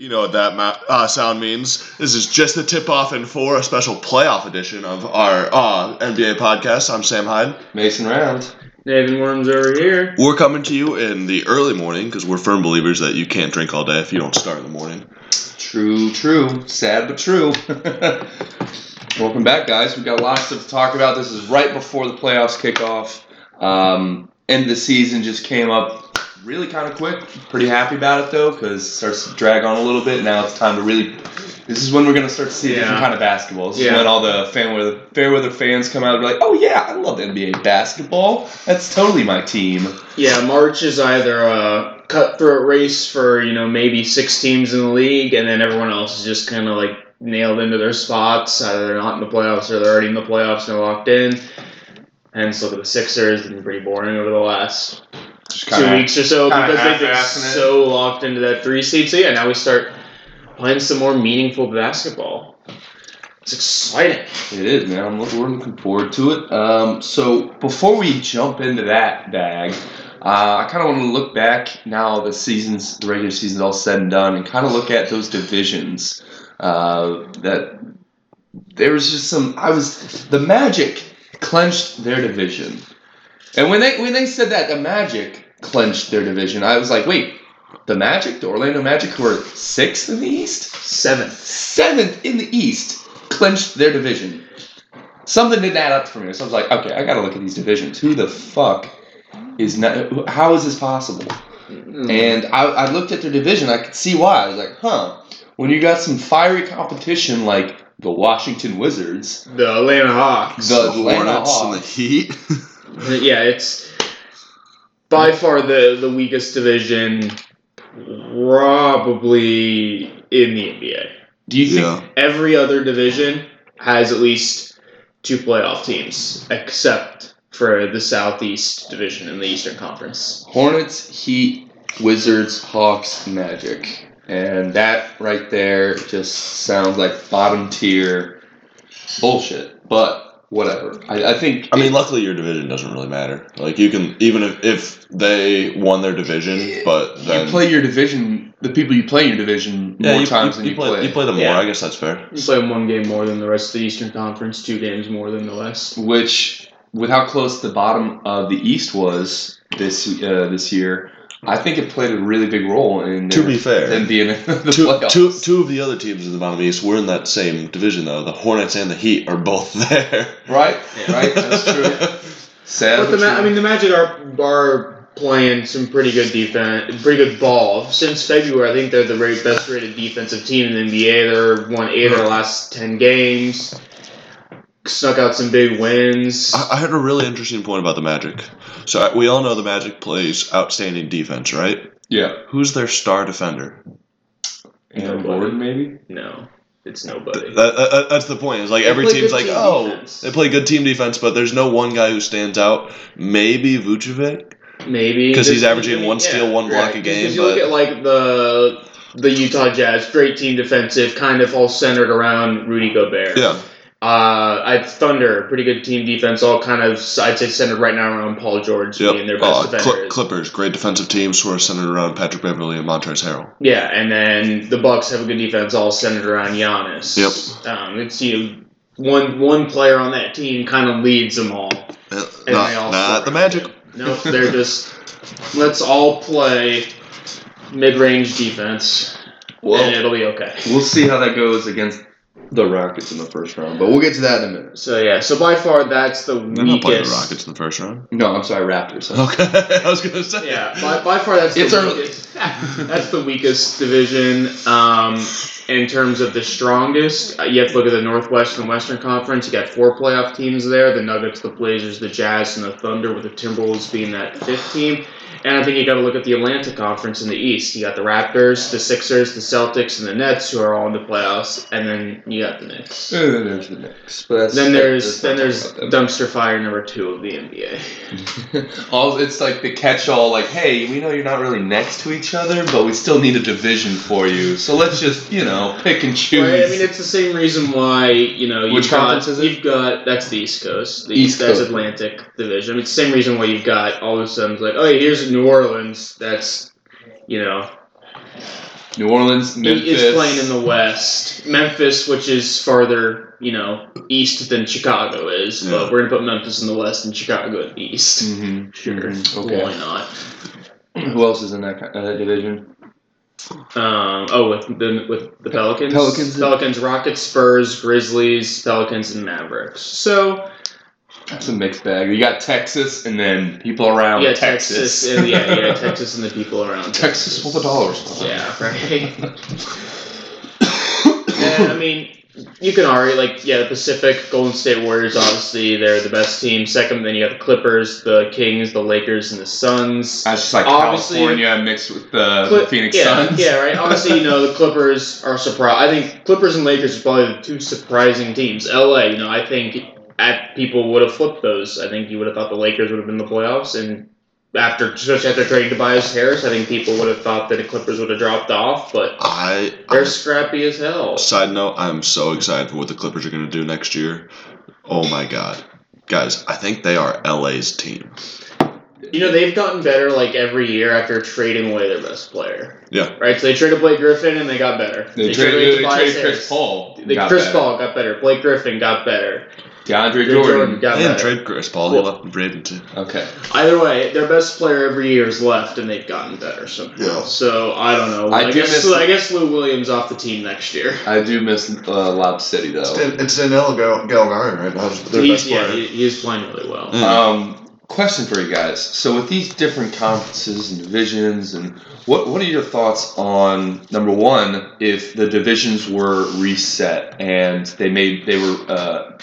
You know what that ma- uh, sound means. This is just the tip off and for a special playoff edition of our uh, NBA podcast. I'm Sam Hyde. Mason Round. Nathan Worms over here. We're coming to you in the early morning because we're firm believers that you can't drink all day if you don't start in the morning. True, true. Sad but true. Welcome back, guys. We've got lots to talk about. This is right before the playoffs kick off. Um, end of the season just came up really kind of quick. Pretty happy about it though, because it starts to drag on a little bit. Now it's time to really. This is when we're going to start to see a different kind of basketball. This is Yeah. when all the fan weather, fair weather fans come out and be like, "Oh yeah, I love NBA basketball. That's totally my team." Yeah, March is either a cutthroat race for, you know, maybe six teams in the league, and then everyone else is just kind of like nailed into their spots. Either they're not in the playoffs or they're already in the playoffs and they're locked in. Hence, look at the Sixers. They've been pretty boring over the last two weeks or so because they've been so locked into that three seed. So, yeah, now we start playing some more meaningful basketball. It's exciting. It is, man. I'm looking, we're looking forward to it. Um, so before we jump into that bag, uh, I kind of want to look back now the seasons, the regular season's all said and done, and kind of look at those divisions. Uh, that there was just some. I was the Magic clenched their division, and when they when they said that the Magic clenched their division, I was like, wait. The Magic, the Orlando Magic, who are sixth in the East, Seventh. seventh in the East, clinched their division. Something didn't add up for me, so I was like, okay, I gotta look at these divisions. Who the fuck is not? How is this possible? Mm-hmm. And I, I looked at their division, I could see why. I was like, huh. When you got some fiery competition like the Washington Wizards, The Atlanta Hawks. The Atlanta Hornets and the Heat. yeah, it's by far the the weakest division, probably in the NBA. do you think? yeah. Every other division has at least two playoff teams, except for the Southeast division in the Eastern Conference. Hornets, Heat, Wizards, Hawks, Magic. And that right there just sounds like bottom tier bullshit. But whatever. I, I think. I mean, luckily your division doesn't really matter. Like you can even if, if they won their division, but then you play your division, the people you play in your division yeah, more you, times you, than you you play, play. you play them more. I guess that's fair. You play one game more than the rest of the Eastern Conference, two games more than the West. Which, with how close the bottom of the East was this uh, this year, I think it played a really big role in To be fair, them being in the two, playoffs. two, two of the other teams in the bottom east were in that same division though. The Hornets and the Heat are both there. Right, Yeah. right. That's true. Sad. But the but Ma- I mean, the Magic are are playing some pretty good defense, pretty good ball since February. I think they're the very best rated defensive team in the NBA. They're won eight of their last ten games, snuck out some big wins. I, I heard a really interesting point about the Magic. So I- we all know the Magic plays outstanding defense, right? yeah. Who's their star defender? Aaron Gordon, maybe. No, it's nobody. That, that- that- that's the point. It's like They every team's like, team oh, defense. they play good team defense, but there's no one guy who stands out. Maybe Vucevic. Maybe because he's Just- averaging one steal, one block a game, Because you look but- at like the the Utah Jazz, great team defensive, kind of all centered around Rudy Gobert. Yeah, Uh, I Thunder, pretty good team defense, all kind of I'd say centered right now around Paul George yep. being their Uh, best Cl- defenders. Clippers, great defensive team, sort of centered around Patrick Beverley and Montrezl Harrell. yeah, and then the Bucks have a good defense, all centered around Giannis. Yep. Um, it's you one one player on that team kind of leads them all. Uh, not all not the Magic. him. Nope, they're just let's all play mid-range defense, and Well, it'll be okay. we'll see how that goes against the Rockets in the first round, but we'll get to that in a minute. So yeah, so by far that's the They're not playing the weakest. Rockets in the first round. No, I'm sorry, Raptors. Okay, I was gonna say. Yeah, by, by far that's the It's early. weakest. that's the weakest division. Um, in terms of the strongest, uh, you have to look at the Northwest and Western Conference. You got four playoff teams there: the Nuggets, the Blazers, the Jazz, and the Thunder. With the Timberwolves being that fifth team. And I think you got to look at the Atlantic Conference in the East. You got the Raptors, the Sixers, the Celtics, and the Nets, who are all in the playoffs. And then you got the Knicks. And then there's the Knicks, but Then there's then there's dumpster fire number two of the NBA. all it's like the catch-all, like, hey, we know you're not really next to each other, but we still need a division for you, so let's just you know pick and choose. Right, I mean, it's the same reason why you know you've Which got you've got that's the East Coast, the East that's Coast. Atlantic Division. It's the same reason why you've got all of a sudden like, oh, hey, New Orleans. That's you know New Orleans, Memphis. He is playing in the West. Memphis, which is farther, you know, east than Chicago is, Yeah. but we're gonna put Memphis in the West and Chicago in the east. Mm-hmm. Sure. Okay. Why not? Who else is in that uh, division? Um, oh, with the with the Pelicans, Pelicans. Pelicans, Rockets, Spurs, Grizzlies, Pelicans, and Mavericks. So That's a mixed bag. You got Texas, and then people around yeah, Texas. Texas, and yeah, yeah, Texas and the people around Texas full the dollars. Yeah, right. and I mean, you can argue like yeah, the Pacific Golden State Warriors. Obviously, they're the best team. Second, then you got the Clippers, the Kings, the Lakers, and the Suns. That's just like Obviously- California mixed with the Cli- Phoenix yeah, Suns. yeah, right. Obviously, you know the Clippers are surprised. I think Clippers and Lakers are probably the two surprising teams. LA, you know, I think at people would have flipped those. I think you would have thought the Lakers would have been the playoffs, and after especially after trading Tobias Harris, I think people would have thought that the Clippers would have dropped off. But I they're scrappy as hell. Side note, I'm so excited for what the Clippers are going to do next year. Oh my god. Guys, I think they are LA's team. You know, they've gotten better like every year after trading away their best player. Yeah. Right? So they traded Blake Griffin and they got better. They, traded, they Tobias traded Harris. Chris Paul. The got Chris better. Paul got better. Blake Griffin got better. DeAndre Jordan, Jordan. got They didn't better. trade Chris Paul. He Well- left Bradenton. Okay. Either way, their best player every year is left, and they've gotten better somehow. Yeah. So I don't know. I I, do guess miss- I guess Lou Williams off the team next year. I do miss uh, Lob City though. It's Danilo Gal- Gallinari right now. Their He's best player. he, he is playing really well. Mm. Um, question for you guys. So with these different conferences and divisions, and what what are your thoughts on number one, if the divisions were reset and they made they were uh,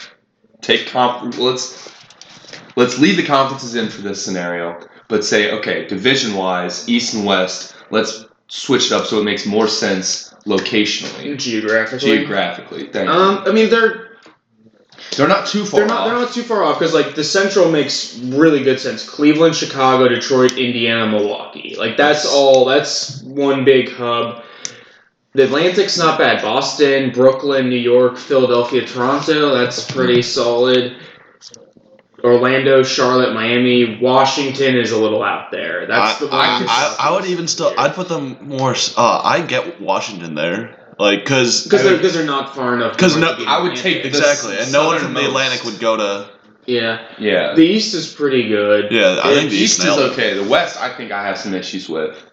take comp let's let's leave the conferences in for this scenario, but say okay, division wise, East and West, let's switch it up so it makes more sense locationally, Geographically. geographically. Thank you. Um, I mean they're They're not too far they're not off. they're not too far off because like the Central makes really good sense. Cleveland, Chicago, Detroit, Indiana, Milwaukee. Like that's Yes. all. That's one big hub. The Atlantic's not bad. Boston, Brooklyn, New York, Philadelphia, Toronto. That's pretty solid. Orlando, Charlotte, Miami, Washington is a little out there. That's I, the. I, I, I would even still. I'd put them more. Uh, I get Washington there, like because because they're because they're not far enough. Because no- I would Atlantic. take the exactly, and no one from the. Atlantic would go to. yeah. yeah. The East is pretty good. Yeah, I think the East East is okay. The West, I think I have some issues with.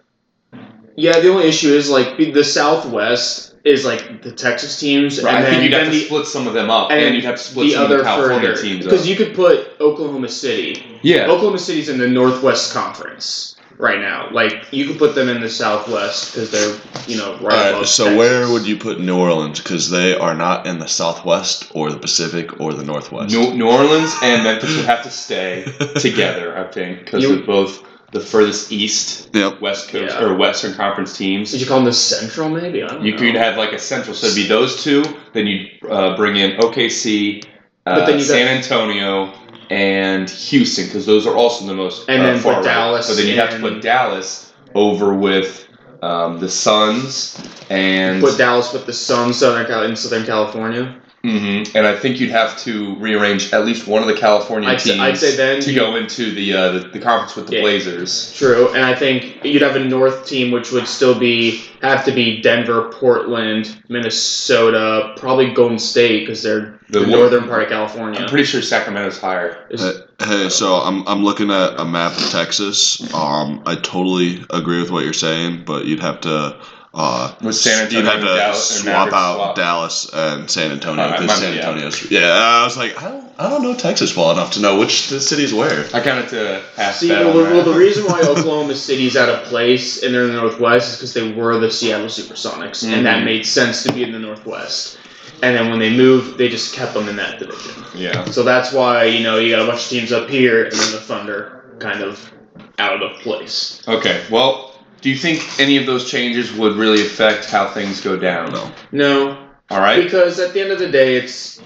Yeah, the only issue is like the Southwest is like the Texas teams, Right, and I then, think you'd have to the, split some of them up, and and, you'd have to split the some other of the California further teams up. because you could put Oklahoma City. yeah, Oklahoma City's in the Northwest Conference right now. Like you could put them in the Southwest because they're you know right All right, above. so Texas. where would you put New Orleans? Because they are not in the Southwest or the Pacific or the Northwest. New, New Orleans and Memphis would have to stay together, I think, because You- they're both the furthest east Yep. West Coast Yeah. or Western Conference teams. Did you call them the Central? Maybe I don't You know. could have like a central, so it'd be those two. Then you'd uh, bring in OKC, uh, then you got- San Antonio, and Houston, because those are also the most And uh, then far put right. Dallas But then you'd have to put Dallas over with um, the Suns and put Dallas with the Suns, Southern Cal- in Southern California. Mhm. and I think you'd have to rearrange at least one of the California I'd say- teams I'd say then to you- go into the, uh, the the conference with the Yeah. Blazers. True, and I think you'd have a North team, which would still be have to be Denver, Portland, Minnesota, probably Golden State because they're The the, one- northern part of California. I'm pretty sure Sacramento's higher. Hey, hey, so I'm, I'm looking at a map of Texas. Um, I totally agree with what you're saying, but you'd have to. Uh, With San Antonio you'd have to and Dallas swap Mavericks out swap. Dallas and San Antonio Uh, because might- San yeah. Antonio's. Yeah, I was like, I don't, I don't know Texas well enough to know which the city's where. I kind of to half See, bet well, the, that. well, the reason why Oklahoma City's out of place and they're in the Northwest is because they were the Seattle SuperSonics, and that Mhm. made sense to be in the Northwest. And then when they moved, they just kept them in that division. yeah. So that's why you know you got a bunch of teams up here, and then the Thunder kind of out of place. Okay. Well, do you think any of those changes would really affect how things go down? No. No, All right. Because at the end of the day, it's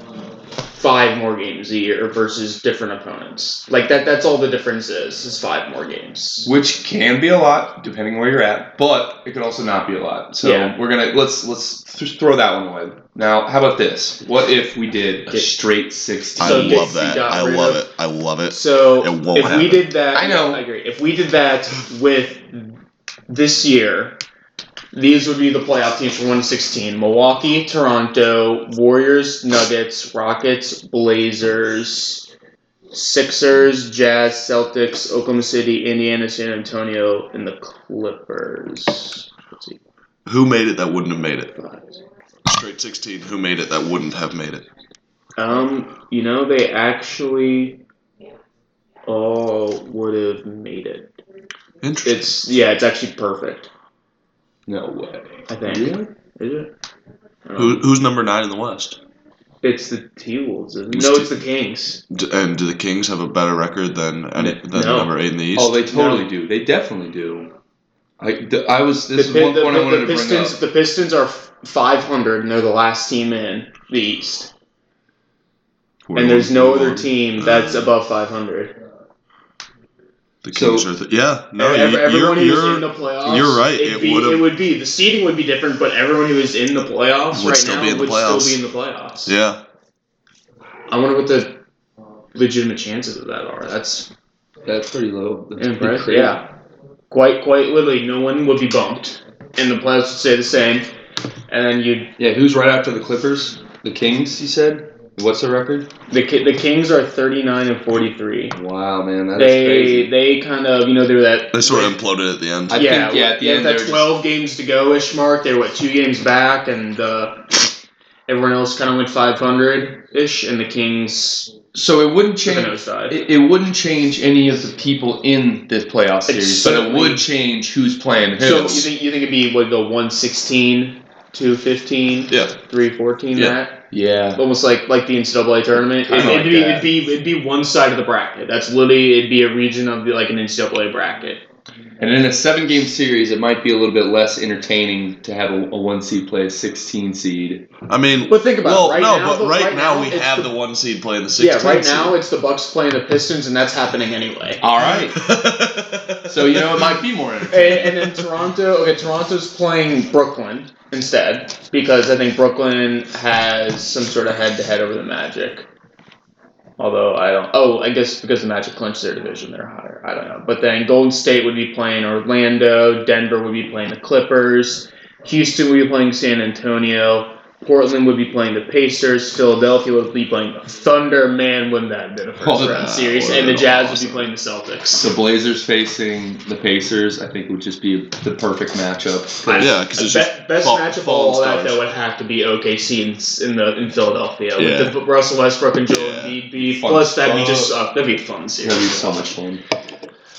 five more games a year versus different opponents. Like that. That's all the difference is. Is five more games. Which can be a lot depending where you're at, but it could also not be a lot. So Yeah. we're gonna let's let's th- throw that one away. Now, how about this? What if we did a Get- straight sixteen? I So love that. I love of- it. I love it. So It won't if we did that, I know. I agree. If we did that with this year, These would be the playoff teams for 116: Milwaukee, Toronto, Warriors, Nuggets, Rockets, Blazers, Sixers, Jazz, Celtics, Oklahoma City, Indiana, San Antonio, and the Clippers. Let's see. Who made it that wouldn't have made it? Straight 16. Who made it that wouldn't have made it? Um, you know, they actually all would have made it. Interesting. It's yeah, it's actually perfect. No way. I think. Really? Is it? Who, who's number nine in the West? It's the T Wolves. isn't it? It's No, it's the Kings. D- and do the Kings have a better record than any, than No. number eight in the East? Oh, they totally do. They definitely do. I, th- I was. This the, is one the, point I wanted the to bring Pistons. up. The Pistons are 500, and they're the last team in the East. Where And you there's no other team uh, that's above 500. The So- Kings are. Th- yeah, no, Ev- you, everyone you're, who's you're, in the playoffs. you're right, It'd it be, it would be the seeding would be different, but everyone who is in the playoffs Would right still now be in the would playoffs. still be in the playoffs. yeah. I wonder what the legitimate chances of that are. That's That's pretty low. That's impressive. crazy. Yeah, quite quite literally, no one would be bumped, and the playoffs would stay the same. And then you, Yeah, who's right after the Clippers? The Kings, you said? What's the record? the the Kings are 39 and 43. Wow, man, that's They crazy. they kind of you know they were that They sort of imploded at the end. I yeah think, yeah, at the yeah, end that they were 12 games to go ish mark. They were what two games back, and uh, everyone else kind of went 500 ish, and the Kings So it wouldn't took a change. nosedive. It, it wouldn't change any of the people in this playoff series, but it would change who's playing who. So you think you think it'd be what go 116, 215, Yeah. 314 Yeah. that yeah, almost like like the NCAA tournament. It, Kinda would like be it'd be it'd be one side of the bracket. That's literally it'd be a region of the, like an NCAA bracket. and in a seven-game series, it might be a little bit less entertaining to have a, a one seed play a sixteen seed. I mean, But think about well, it. Right no, now, but right, right now, now, we have the- the, one seed playing the 16 Yeah, right seed. now it's the Bucks playing the Pistons, and that's happening anyway. All right, so you know it might be more entertaining. And, and then Toronto, okay, Toronto's playing Brooklyn instead because I think Brooklyn has some sort of head-to-head over the Magic. Although I don't. Oh, I guess because the Magic clinched their division, they're higher. I don't know. But then Golden State would be playing Orlando. Denver would be playing the Clippers. Houston would be playing San Antonio. Portland would be playing the Pacers. Philadelphia would be playing the Thunder. Man, wouldn't that have been a first Oh, round that series? And the been Jazz would be playing the Celtics. The Blazers facing the Pacers, I think, would just be the perfect matchup. Yeah, 'cause it's Be- just best fall- matchup of fallen all that stars. though would have to be OKC in, in the in Philadelphia Yeah. with the Russell Westbrook and Joel Yeah. Embiid beef. Fun Plus that'd be just uh, that'd be a fun series. gonna be so much fun.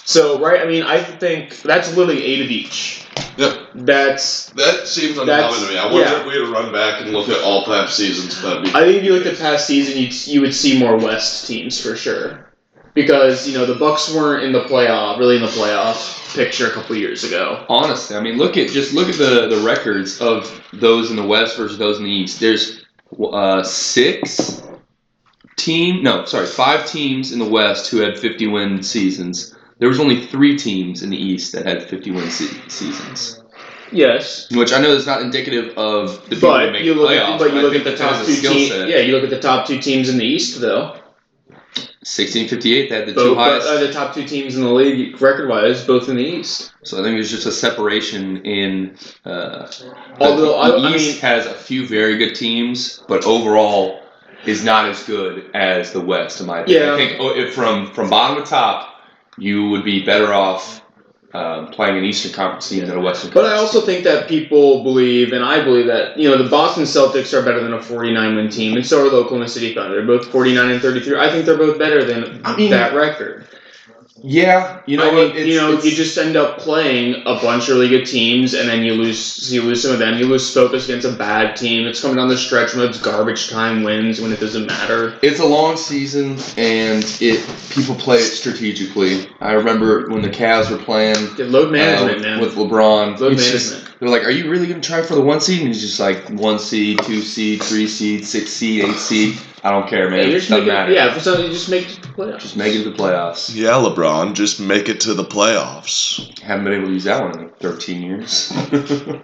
So right, I mean, I think that's literally eight of each. Yep. That's That seems uncommon to me. I wonder yeah. if we had to run back and look at all past seasons. That'd be I think if you looked at past season, you you would see more West teams for sure, because you know the Bucks weren't in the playoff, really in the playoff picture a couple years ago. Honestly, I mean, look at just look at the the records of those in the West versus those in the East. There's uh, six team, no, sorry, five teams in the West who had 50 win seasons. There was only three teams in the East that had 51 se- seasons, Yes, which I know is not indicative of the people that but make you look playoffs. at but you I look at the top two teams. Yeah, you look at the top two teams in the East though. 1658, they had the two highest. Both uh, the top two teams in the league record wise, both in the East. So I think there's just a separation in. Uh, Although, the, the I East mean- has a few very good teams, but overall is not as good as the West, in my opinion. Yeah. I think oh, from from bottom to top, you would be better off um, playing an Eastern Conference team than a Western. Conference. But I Conference also think that people believe, and I believe that you know the Boston Celtics are better than a 49 win team, and so are the Oklahoma City Thunder. They're both 49 and 33. I think they're both better than I mean, that record. Yeah, you know I what? think, you know, you just end up playing a bunch of really good teams, and then you lose. You lose some of them. You lose focus against a bad team. It's coming down the stretch when it's garbage time wins when it doesn't matter. It's a long season, and it people play it strategically. I remember when the Cavs were playing load uh, management, with, man. with LeBron. load It's just- management. They're like, "Are you really gonna try for the one seed?" And he's just like, "One seed, two seed, three seed, six seed, eight seed. I don't care, man. Yeah, just doesn't making, matter. yeah, for some, you just make it to the playoffs. Just make it to the playoffs. Yeah, LeBron, just make it to the playoffs. Haven't been able to use that one in like 13 years.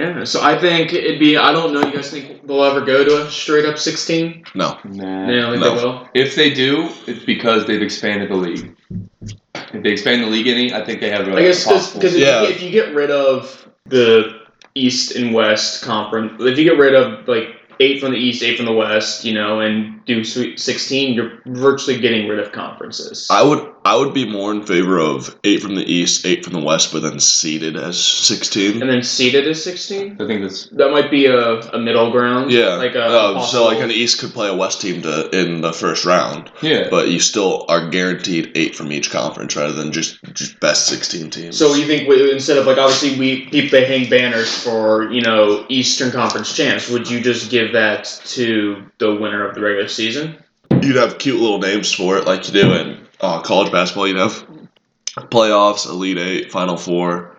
Yeah, so I think it'd be. I don't know. You guys think they'll ever go to a straight up 16? No. nah. Yeah, I think No. they will. If they do, it's because they've expanded the league. If they expand the league any, I think they have a I guess a possible- because Yeah. if, you get rid of the East and West conference. If you get rid of like eight from the East, eight from the West, you know, and do Sweet 16, you're virtually getting rid of conferences. I would I would be more in favor of eight from the East, eight from the West, but then seeded as sixteen. and then seeded as 16. I think that's That might be a, a middle ground. Yeah. Like a Oh, so like an East could play a West team to in the first round, yeah. but you still are guaranteed eight from each conference rather than just just best sixteen teams. So you think instead of like obviously we people they hang banners for you know Eastern Conference champs, would you just give that to the winner of the regular season? you'd have cute little names for it, like you do in uh, college basketball. You'd have playoffs, Elite Eight, Final Four,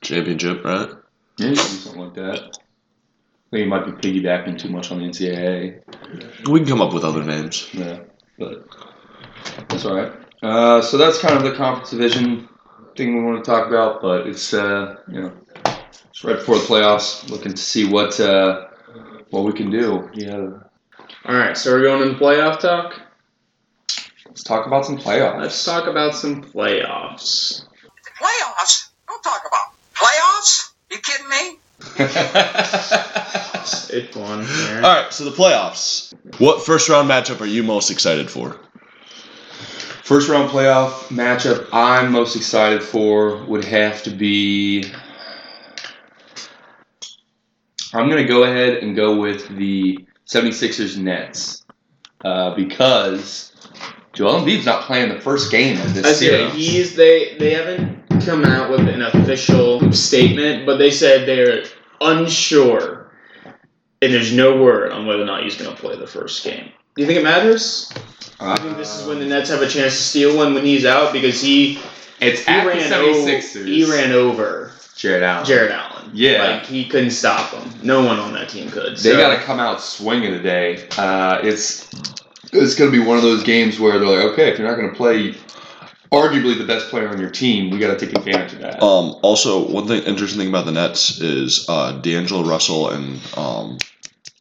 championship, right? yeah, you could do something like that. I think you might be piggybacking too much on the NCAA. We can come up with other names. Yeah, but that's all right. Uh, so that's kind of the conference division thing we want to talk about, but it's uh, you know it's right before the playoffs. Looking to see what uh, what we can do. Yeah, All right, so we're going into playoff talk. let's talk about some playoffs. Let's talk about some playoffs. Playoffs? Don't talk about playoffs. You kidding me? It one here. All right, so the playoffs. What first round matchup are you most excited for? First round playoff matchup I'm most excited for would have to be. I'm going to go ahead and go with the 76ers Nets uh, because Joel Embiid's not playing the first game of I this see series. he's they they haven't come out with an official statement, but they said they're unsure, and there's no word on whether or not he's going to play the first game. Do you think it matters? I think this is when the Nets have a chance to steal one when he's out because he It's he at ran over 76ers. he ran over Jarrett Allen. Jarrett Allen. Yeah. like he couldn't stop him. No one on that team could. They so- got to come out swinging today. Uh, it's it's going to be one of those games where they're like, okay, if you're not going to play arguably the best player on your team, we got to take advantage of that. Um, also, one thing interesting thing about the Nets is uh, D'Angelo Russell and um,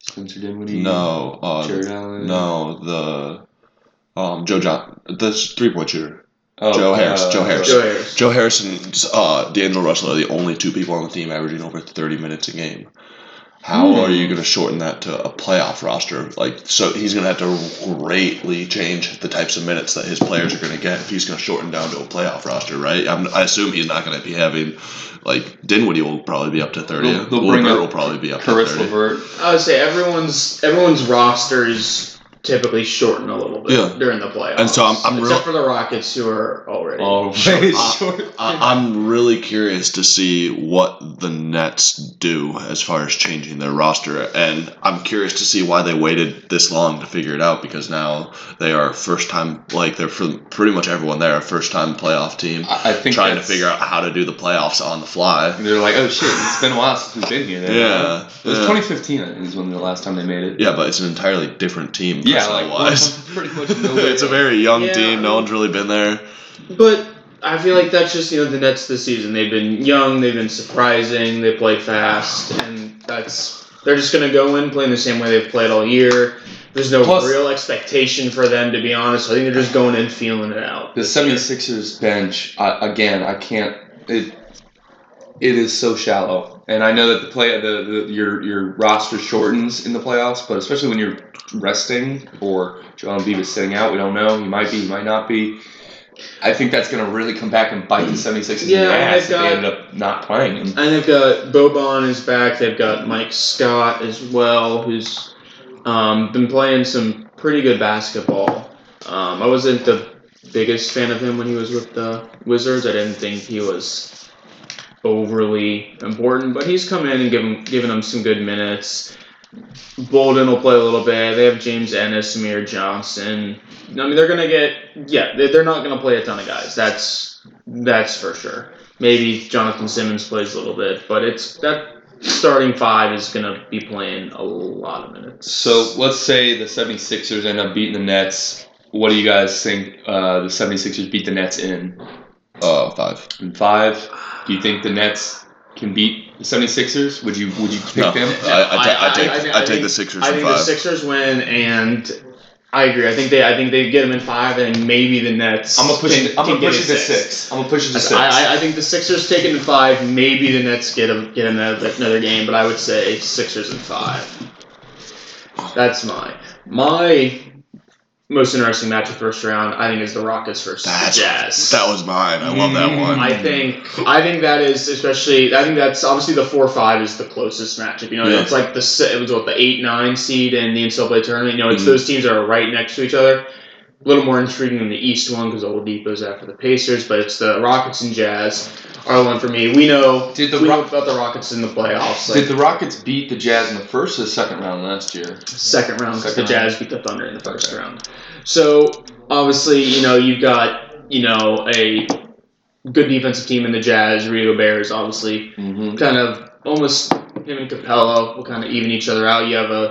Spencer Dinwiddie, no, uh, Jarrett Allen, no, the um, Joe John, this three point shooter. Oh, Joe Harris, Joe Harris. Joe Harris. Joe Harris and uh, D'Angelo Russell are the only two people on the team averaging over 30 minutes a game. How Hmm. are you going to shorten that to a playoff roster? Like, so he's going to have to greatly change the types of minutes that his players are going to get if he's going to shorten down to a playoff roster, right? I'm, I assume he's not going to be having, like, Dinwiddie will probably be up to 30. They'll- they'll bring Levert up will probably be up Caris to 30. Levert. I would say everyone's everyone's rosters typically shorten a little bit Yeah. during the playoffs. And so I'm- I'm except real- for the Rockets who are already. Oh, Sure. way short. I, I'm really curious to see what the Nets do as far as changing their roster, and I'm curious to see why they waited this long to figure it out. Because now they are first time, like they're for pretty much everyone there, a first time playoff team, I I think trying to figure out how to do the playoffs on the fly. They're like, oh shit, it's been a while since we've been here. Then. Yeah, It was yeah. 2015, I think, is when the last time they made it. Yeah, but it's an entirely different team. Yeah, like wise. pretty much no it's a very young Yeah, team. No one's really been there. But I feel like that's just you know the Nets this season. They've been young, they've been surprising, they play fast, and that's they're just gonna go in playing the same way they've played all year. There's no Plus- real expectation for them to be honest. I think they're just going in feeling it out. The this year. 76ers bench, I, again, I can't. It it is so shallow, and I know that the play the, the your your roster shortens in the playoffs, but especially when you're resting or Joel Embiid is sitting out, we don't know. He might be, he might not be. I think that's going to really come back and bite the 76ers in Yeah, the and ass if they ended up not playing him. And they've got Boban is back. They've got Mike Scott as well, who's um, been playing some pretty good basketball. Um, I wasn't the biggest fan of him when he was with the Wizards. I didn't think he was overly important, but he's come in and given given them some good minutes. Bolden will play a little bit. They have James Ennis, Samir Johnson. I mean, they're gonna get yeah. they- They're not gonna play a ton of guys. That's that's for sure. Maybe Jonathan Simmons plays a little bit, but it's that starting five is gonna be playing a lot of minutes. So let's say the 76ers end up beating the Nets. What do you guys think uh, the 76ers beat the Nets in? Uh, five. In five? Do you think the Nets can beat the 76ers? Would you would you pick No, them? I, I, ta- I, I- take I- I I, take think- the Sixers I think five. the Sixers win, and I agree. I think they I think they get them in five, and maybe the Nets. I'm gonna push can, it. I'm gonna push it to six. I'm gonna push it to six. I, I, I think the Sixers take it in five. Maybe the Nets get them get another another game, but I would say Sixers in five. That's my my most interesting match of first round. I think is the Rockets versus That's Jazz. that was mine. I love that Mm. one. I think I think that is especially I think that's obviously the four five is the closest matchup. You know, Yeah. it's like the it was what the eight nine seed in the NCAA tournament. You know, it's Mhm. those teams that are right next to each other. A little more intriguing than the East one because Oladipo's after the Pacers, but it's the Rockets and Jazz are the one for me. We know Did the we know about the Rockets in the playoffs. Did the Rockets beat the Jazz in the first or the second round last year? second round because the Jazz beat the Thunder in the first Okay. round. So obviously, you know, you've got you know a good defensive team in the Jazz. Rio Bears, obviously, Mm-hmm. kind of almost him and Capela will kind of even each other out. You have a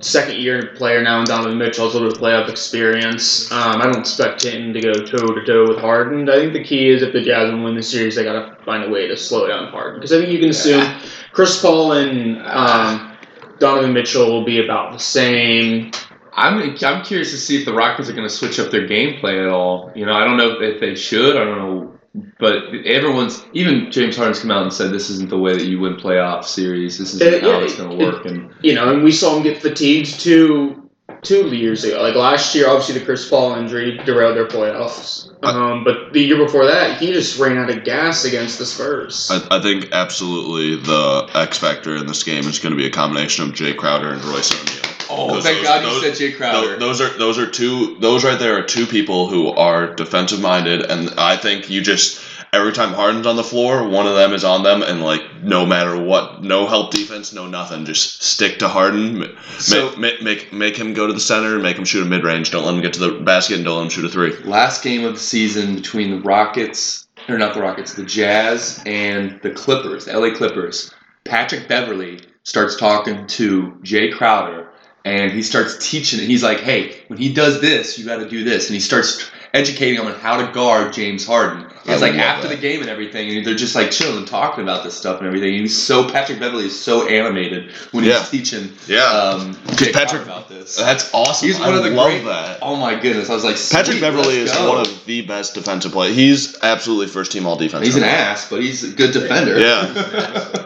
second year player now in Donovan Mitchell, has a little bit of playoff experience. Um, I don't expect him to go toe to toe with Harden. I think the key is if the Jazz win the series, they got to find a way to slow down Harden because I think you can assume Chris Paul and um, Donovan Mitchell will be about the same. I'm I'm curious to see if the Rockets are going to switch up their gameplay at all. You know, I don't know if they should. I don't know, but everyone's even James Harden's come out and said this isn't the way that you win playoff series. This isn't Uh, how yeah, it's going to work. And You know, and we saw him get fatigued two two years ago. Like last year, obviously the Chris Paul injury derailed their playoffs. Um, but the year before that, he just ran out of gas against the Spurs. I, I think absolutely the X factor in this game is going to be a combination of Jae Crowder and Royce O'Neale. Oh, thank those- God you said Jae Crowder. Tho- Those are those are two those right there are two people who are defensive minded, and I think you just every time Harden's on the floor, one of them is on them, and like no matter what, no help defense, no nothing, just stick to Harden, So- make, make make make him go to the center, make him shoot a mid range, don't let him get to the basket, and don't let him shoot a three. Last game of the season between the Rockets, or not the Rockets, the Jazz and the Clippers, the LA Clippers. Patrick Beverley starts talking to Jae Crowder and he starts teaching it. He's like, hey, when he does this, you got to do this. And he starts educating him on how to guard James Harden. It's like after that. the game and everything, and they're just like chilling and talking about this stuff and everything. And he's so, Patrick Beverley is so animated when Yeah. he's teaching Yeah, um, Patrick- about this. that's awesome. He's one I of the love great- that. Oh my goodness! I was like, Patrick Beverley is go." one of the best defensive players. He's absolutely first team all defense. He's an ass, but he's a good defender. Yeah.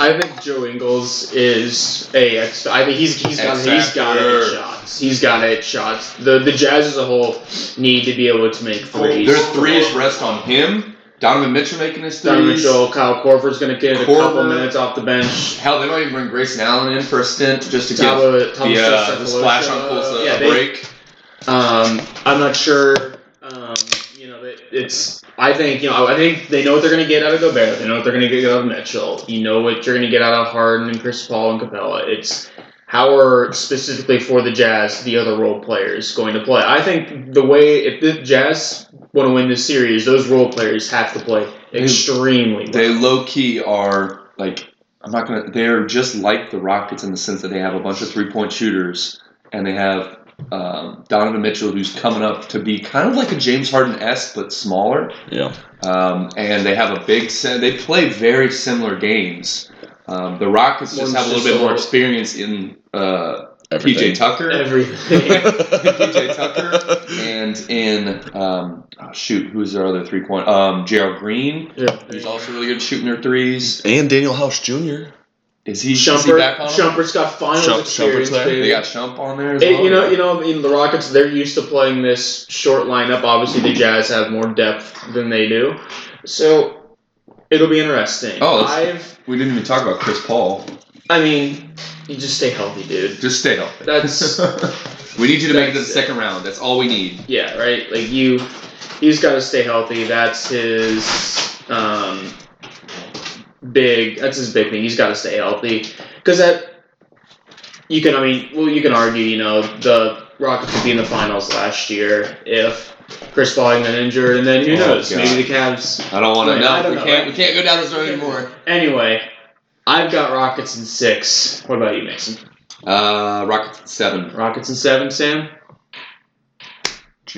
I think Joe Ingles is a X. I think he's he's got he's got hit shots. He's got hit shots. The the Jazz as a whole need to be able to make threes. Their threes rest on him. Donovan Mitchell making his threes. Donovan Mitchell, Kyle Korver's going to get a couple minutes off the bench. Hell, they might even bring Grayson Allen in for a stint just to give Thabo, Thabo the, uh, the splash on Pulse a, yeah, a they- break. Um, I'm not sure. Um, you know, that it's. I think you know. I think they know what they're going to get out of Gobert. They know what they're going to get out of Mitchell. You know what you're going to get out of Harden and Chris Paul and Capela. It's how are specifically for the Jazz the other role players going to play. I think the way if the Jazz want to win this series, those role players have to play extremely well. They low key are like I'm not gonna. They're just like the Rockets in the sense that they have a bunch of three point shooters and they have um, Donovan Mitchell who's coming up to be kind of like a James Harden esque but smaller. Yeah. Um, and they have a big set. They play very similar games. Um, the Rockets just One's have a little just bit more experience in uh, Everything. PJ Tucker Everything. PJ Tucker and in um, oh, shoot, who's their other three point? Um, Gerald Green, who's also really good shooting their threes. and Danuel House Jr. Is he, is he Shumpert, back on? them? Shumpert's got finals Shump- experience. Shumpert's there? baby. They got Shump on there as It- well. you know, you know, in the Rockets, they're used to playing this short lineup. Obviously, the Jazz have more depth than they do, so it'll be interesting. Oh, let's- I've, we didn't even talk about Chris Paul. I mean, you just stay healthy, dude. Just stay healthy. That's we need you to make it to the That's it. second round. That's all we need. yeah, right. Like you, he's got to stay healthy. That's his um, big. That's his big thing. He's got to stay healthy because that you can. I mean, well, you can argue. You know, the Rockets would be in the finals last year if Chris Paul been injured, and then who Oh, knows? God. Maybe the Cavs. I don't want to. Wait, No, I don't we know, can't. right? We can't go down this road anymore. Anyway, I've got Rockets in six. What about you, Mason? Uh, Rockets at seven. Rockets in seven, Sam.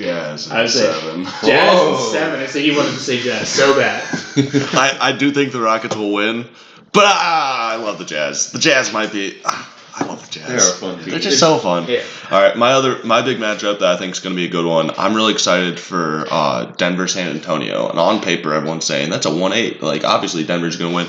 Jazz I at say- seven. Jazz Whoa. seven. I said he wanted to say Jazz so bad. I, I do think the Rockets will win, but ah, I love the Jazz. The Jazz might be. I love the Jazz. They are fun. They're just so fun. Yeah. All right, my other my big matchup that I think is going to be a good one. I'm really excited for uh, Denver San Antonio, and on paper everyone's saying that's a one eight. Like obviously Denver's going to win,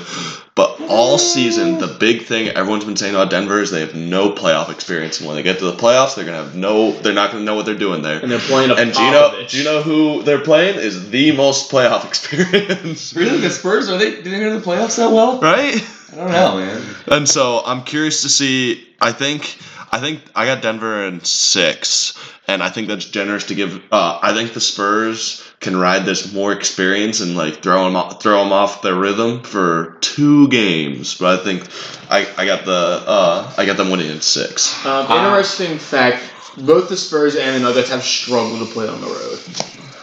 but all season the big thing everyone's been saying about Denver is they have no playoff experience, and when they get to the playoffs, they're going to have no. They're not going to know what they're doing there. And they're playing a And do you know? Do you know who they're playing? Is the most playoff experience, Really, the Spurs are they? Do they enter the playoffs that well? right? I don't know, man. And so I'm curious to see. I think I think I got Denver in six, and I think that's generous to give. Uh, I think the Spurs can ride this more experience and like throw them off, throw 'em off their rhythm for two games. But I think I, I got the uh, I got them winning in six. Um, interesting fact: both the Spurs and the Nuggets have struggled to play on the road.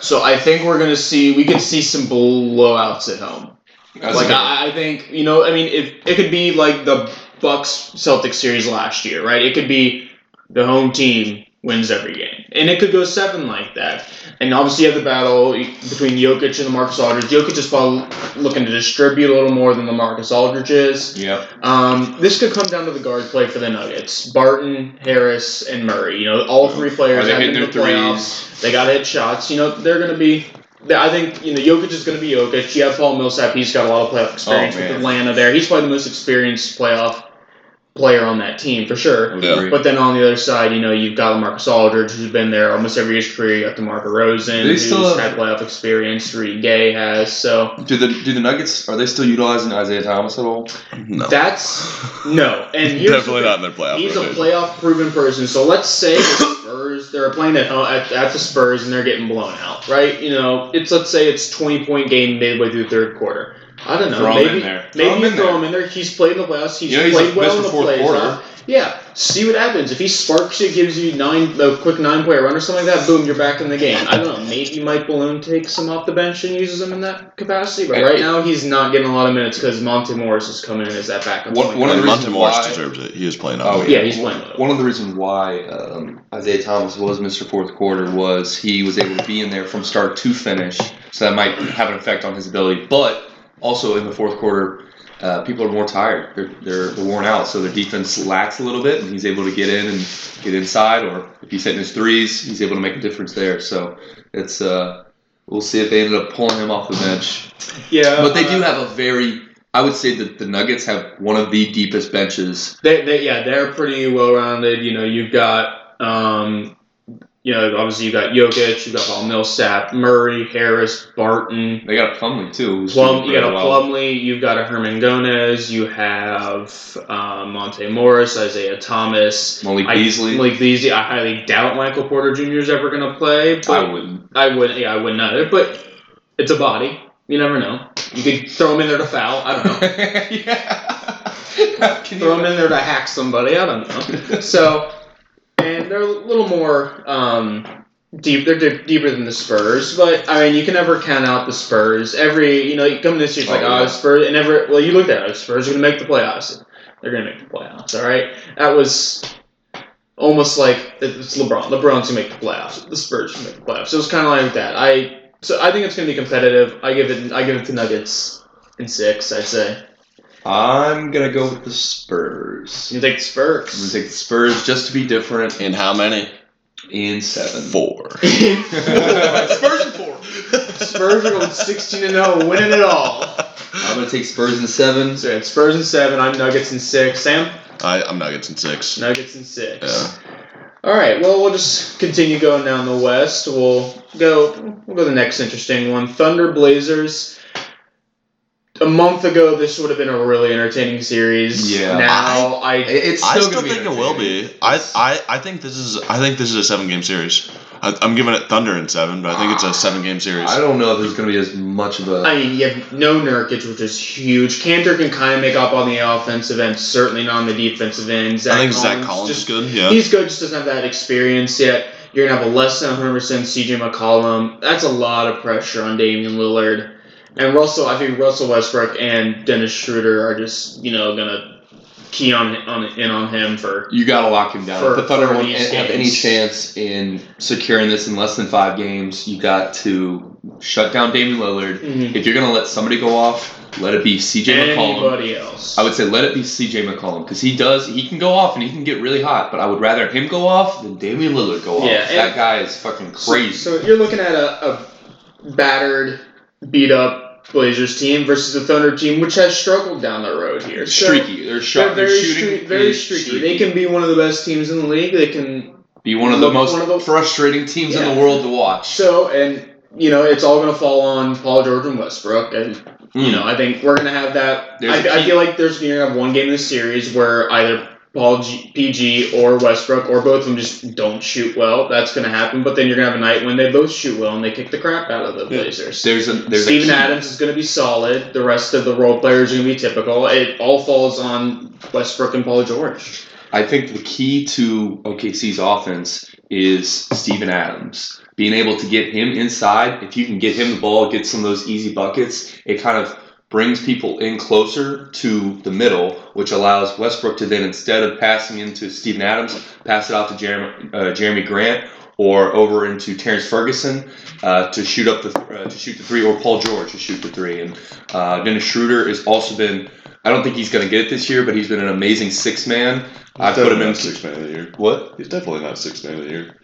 So I think we're gonna see we could see some blowouts at home. That's like. I, I think you know, I mean, if it could be like the Bucks Celtics series last year, right? It could be the home team wins every game, and it could go seven like that. And obviously, you have the battle between Jokic and LaMarcus Aldridge. Jokic is probably looking to distribute a little more than LaMarcus Aldridge is. Yep. Um, this could come down to the guard play for the Nuggets: Barton, Harris, and Murray. You know, all three players Are they have hitting been in their the playoffs. They got to hit shots. You know, they're going to be. I think you know Jokic is going to be Jokic. You have Paul Millsap. He's got a lot of playoff experience oh, with. Atlanta. There, he's probably the most experienced playoff player on that team for sure. Yeah. But then on the other side, you know, you've got Marcus Aldridge, who's been there almost every year's career. You got DeMar DeRozan, Do they who's still have- had playoff experience. Rudy Gay has. So do the do the Nuggets are they still utilizing Isaiah Thomas at all? No, that's no. And here's the definitely not in their playoff. He's a playoff proven person. So let's say the Spurs, they're playing at, at at the Spurs and they're getting blown out, right? You know, it's let's say it's twenty point game midway through the third quarter. I don't know. Throw him maybe in there. maybe Throw him you in throw there. him in there. He's played in the playoffs. He's You know, he's played like well in the Fourth playoffs. quarter. Yeah, see what happens. If he sparks it, gives you nine, a quick nine player run or something like that, boom, you're back in the game. I don't know. Maybe Mike Malone takes him off the bench and uses him in that capacity, but right now he's not getting a lot of minutes because Monte Morris is coming in as that backup. One- point one of the And reasons Monte Morris why- deserves it. He is playing. Oh, on yeah, he's playing with. One of the reasons why um, Isaiah Thomas was Mr. Fourth Quarter was he was able to be in there from start to finish, so that might have an effect on his ability. But also in the fourth quarter, uh, people are more tired. They're, they're they're worn out, so their defense lacks a little bit, and he's able to get in and get inside, or if he's hitting his threes, he's able to make a difference there. So it's uh, we'll see if they ended up pulling him off the bench. Yeah, But they do uh, have a very I would say that the Nuggets have one of the deepest benches They, they, yeah, they're pretty well rounded. You know, you've got, um, you know, obviously you got Jokic, you got Paul Millsap, Murray, Harris, Barton, They got a Plumlee too. Plum. You got a. Plumlee, you've got a Hernangomez, you have um, Monte Morris, Isaiah Thomas. Malik I, Beasley. Malik Beasley. I highly doubt Michael Porter Jr. is ever going to play. But I wouldn't. I wouldn't. yeah, I wouldn't either. But it's a body. You never know. You could throw him in there to foul. I don't know. yeah. Throw him in there to hack somebody. I don't know. so, and they're a little more um, deep. They're deep, deeper than the Spurs, but I mean, you can never count out the Spurs. Every you know, you come this year, it's like Oh, oh, yeah. the Spurs, and ever well, you looked at it, the Spurs are going to make the playoffs. They're going to make the playoffs. All right, that was. Almost like it's LeBron. LeBron's gonna make the playoffs. The Spurs make the playoffs. So it's kind of like that. I so I think it's gonna be competitive. I give it. I give it to Nuggets in six. I'd say. I'm gonna go with the Spurs. You take the Spurs. I'm gonna take the Spurs just to be different In how many? in seven. Four. Spurs and four. Spurs are going 16 and 0, winning it all. I'm gonna take Spurs in seven. So it's Spurs in seven. I'm Nuggets in six. Sam, I, I'm Nuggets in six. Nuggets in six. Yeah. All right. Well, we'll just continue going down the West. We'll go. We'll go to the next interesting one. Thunder Blazers. A month ago, this would have been a really entertaining series. Yeah. Now I. It- It's I still still gonna be think it will be. I, I, I think this is I think this is a seven game series. I, I'm giving it Thunder in seven, but I think it's a seven game series. I don't know if there's gonna be as much of a. I mean, you have no Nurkic, which is huge. Kanter can kind of make up on the offensive end, certainly not on the defensive end. Zach I think Zach Collins Collins just is good. Yeah. He's good, just doesn't have that experience yet. You're gonna have a less than 100 percent CJ McCollum. That's a lot of pressure on Damian Lillard, and Russell. I think Russell Westbrook and Dennis Schroeder are just you know gonna key on on in on him for. You gotta lock him down. For- if the Thunder won't have any chance in securing this in less than five games, you got to shut down Damian Lillard. Mhm. If you're gonna let somebody go off, let it be CJ McCollum. Anybody else? I would say let it be CJ McCollum because he does he can go off and he can get really hot, but I would rather him go off than Damian Lillard go off. Yeah, that guy is fucking crazy. So, so you're looking at a, a battered, beat up Blazers team versus a Thunder team, which has struggled down the road here. So streaky. They're, They're shot, they're very, shooting stre- very is streaky. They can be one of the best teams in the league. They can be one of the most of the- frustrating teams in the world to watch. so, and you know, it's all going to fall on Paul George and Westbrook, and you Mm. know, I think we're going to have that. I, I, a I key- feel like there's going to have one game in the series where either Paul G, PG or Westbrook or both of them just don't shoot well. That's going to happen. But then you're going to have a night when they both shoot well and they kick the crap out of the Yeah. Blazers. there's a there's Steven. Adams is going to be solid. The rest of the role players are going to be typical. It all falls on Westbrook and Paul George. I think the key to OKC's offense is Steven Adams. Being able to get him inside, if you can get him the ball, get some of those easy buckets, it kind of brings people in closer to the middle, which allows Westbrook to then, instead of passing into Steven Adams, pass it off to Jeremy, uh, Jerami Grant or over into Terrance Ferguson uh, to shoot up the uh, to shoot the three, or Paul George to shoot the three. And uh, Dennis Schroeder has also been. I don't think he's going to get it this year, but he's been an amazing six man. I put him in. six man of the year. What? He's definitely not six man of the year.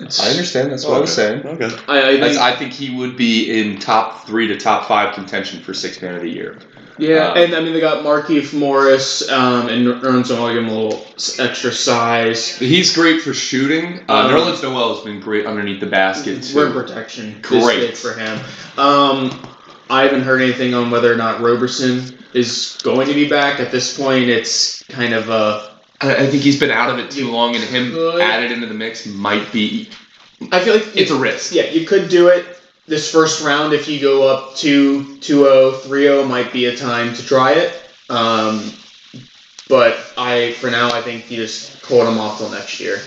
I understand. That's what I was saying. Okay. I, I think, I think he would be in top three to top five contention for six man of the year. yeah, um, and I mean they got Markieff Morris um, and Ernst I'll give him a little s- extra size. He's great for shooting. Uh, Um, Nerlens Noel has been great underneath the basket Rim protection, Great. is for him. Um, I haven't heard anything on whether or not Roberson is going to be back. At this point, it's kind of a. I, I think he's been out of it too long, and him Good. added into the mix might be. I feel like It's a risk. Yeah, you could do it this first round if you go up 2 2 3 0 might be a time to try it. Um, but I, for now, I think you just hold them off till next year.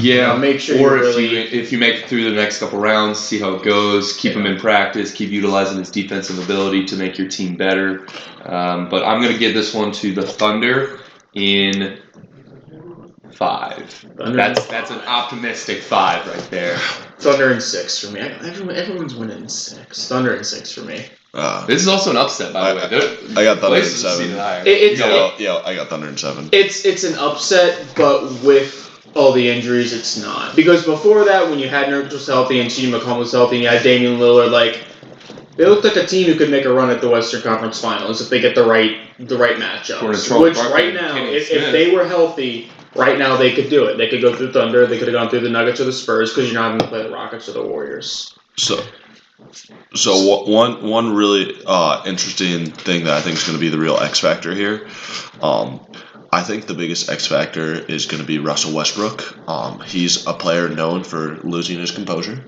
Yeah, Uh, make sure or you if really- you if you make it through the next couple rounds, see how it goes, keep him in practice, keep utilizing his defensive ability to make your team better. Um, but I'm gonna give this one to the Thunder in five. Thunder That's in that's an optimistic five right there. Thunder and six for me. Everyone, everyone's winning six. Thunder and six for me. Uh, This is also an upset, by the way. They're- I got Thunder and seven. It- it's- yeah, it- yeah, I got Thunder in seven. It's it's an upset, but with all the injuries, it's not. Because before that, when you had Nurkic was healthy and CJ McCollum was healthy, and you had Damian Lillard, like they looked like a team who could make a run at the Western Conference Finals if they get the right the right According to matchups. Which Barkley right now, if, if they were healthy, right now they could do it. They could go through Thunder. They could have gone through the Nuggets or the Spurs because you're not going to play the Rockets or the Warriors. So, so one one really uh, interesting thing that I think is going to be the real X factor here. Um, I think the biggest X factor is going to be Russell Westbrook. Um, he's a player known for losing his composure,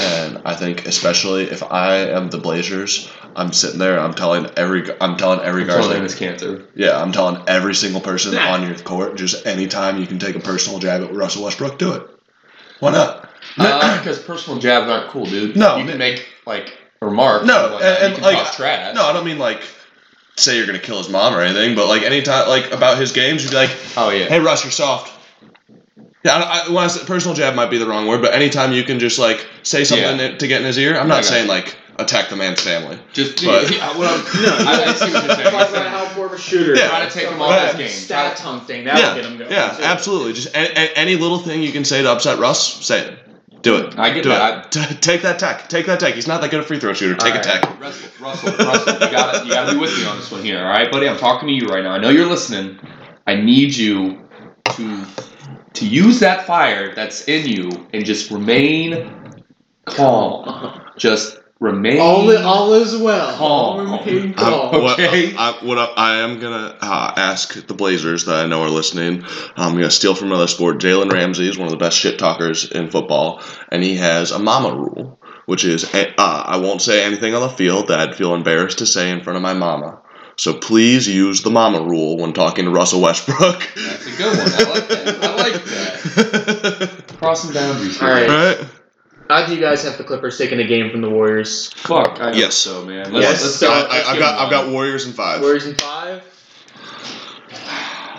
and I think especially if I am the Blazers, I'm sitting there. I'm telling every I'm telling every I'm guard telling like, him it's cancer. yeah, I'm telling every single person Nah. on your court, just anytime you can take a personal jab at Russell Westbrook, do it. Why not? Uh, because personal jabs aren't cool, dude. No. you can make like remarks. No, and, and- and, you can like, talk trash. No, I don't mean like say you're gonna kill his mom or anything, but like anytime like about his games, you'd be like, Oh yeah. "Hey, Russ, you're soft." Yeah, I, I, when I say personal jab might be the wrong word, but anytime you can just like say something to get in his ear, I'm not got saying you. like attack the man's family. Just But- yeah, what I'm, no, I, I see what you're saying. Talk about how poor of a shooter. Yeah. Try to take him Something off like his game. Stat hunting. That'll yeah, get him going. yeah, too. absolutely. Just a, a, any little thing you can say to upset Russ, say it. Do it. I get Do that. it. T- take that tech. Take that tech. He's not that good a free throw shooter. Take a tech. right. Russell, Russell, Russell, you gotta, you gotta be with me on this one here, all right, buddy? I'm talking to you right now. I know you're listening. I need you to to use that fire that's in you and just remain calm. Just remain. All, i- all is well. Calm. All remain I'm- calm. what, Okay. I, what I, I am gonna uh, ask the Blazers that I know are listening. I'm gonna steal from another sport. Jalen Ramsey is one of the best shit talkers in football, and he has a mama rule, which is uh, I won't say anything on the field that I'd feel embarrassed to say in front of my mama. So please use the mama rule when talking to Russell Westbrook. That's a good one. I like that. I like that. Crossing boundaries. Here. All right. right? How do you guys have the Clippers taking a game from the Warriors? Fuck. I hope Yes. so, man. Let's, Yes. let's go. I, let's I, I've got I've got. Warriors in five. Warriors in five.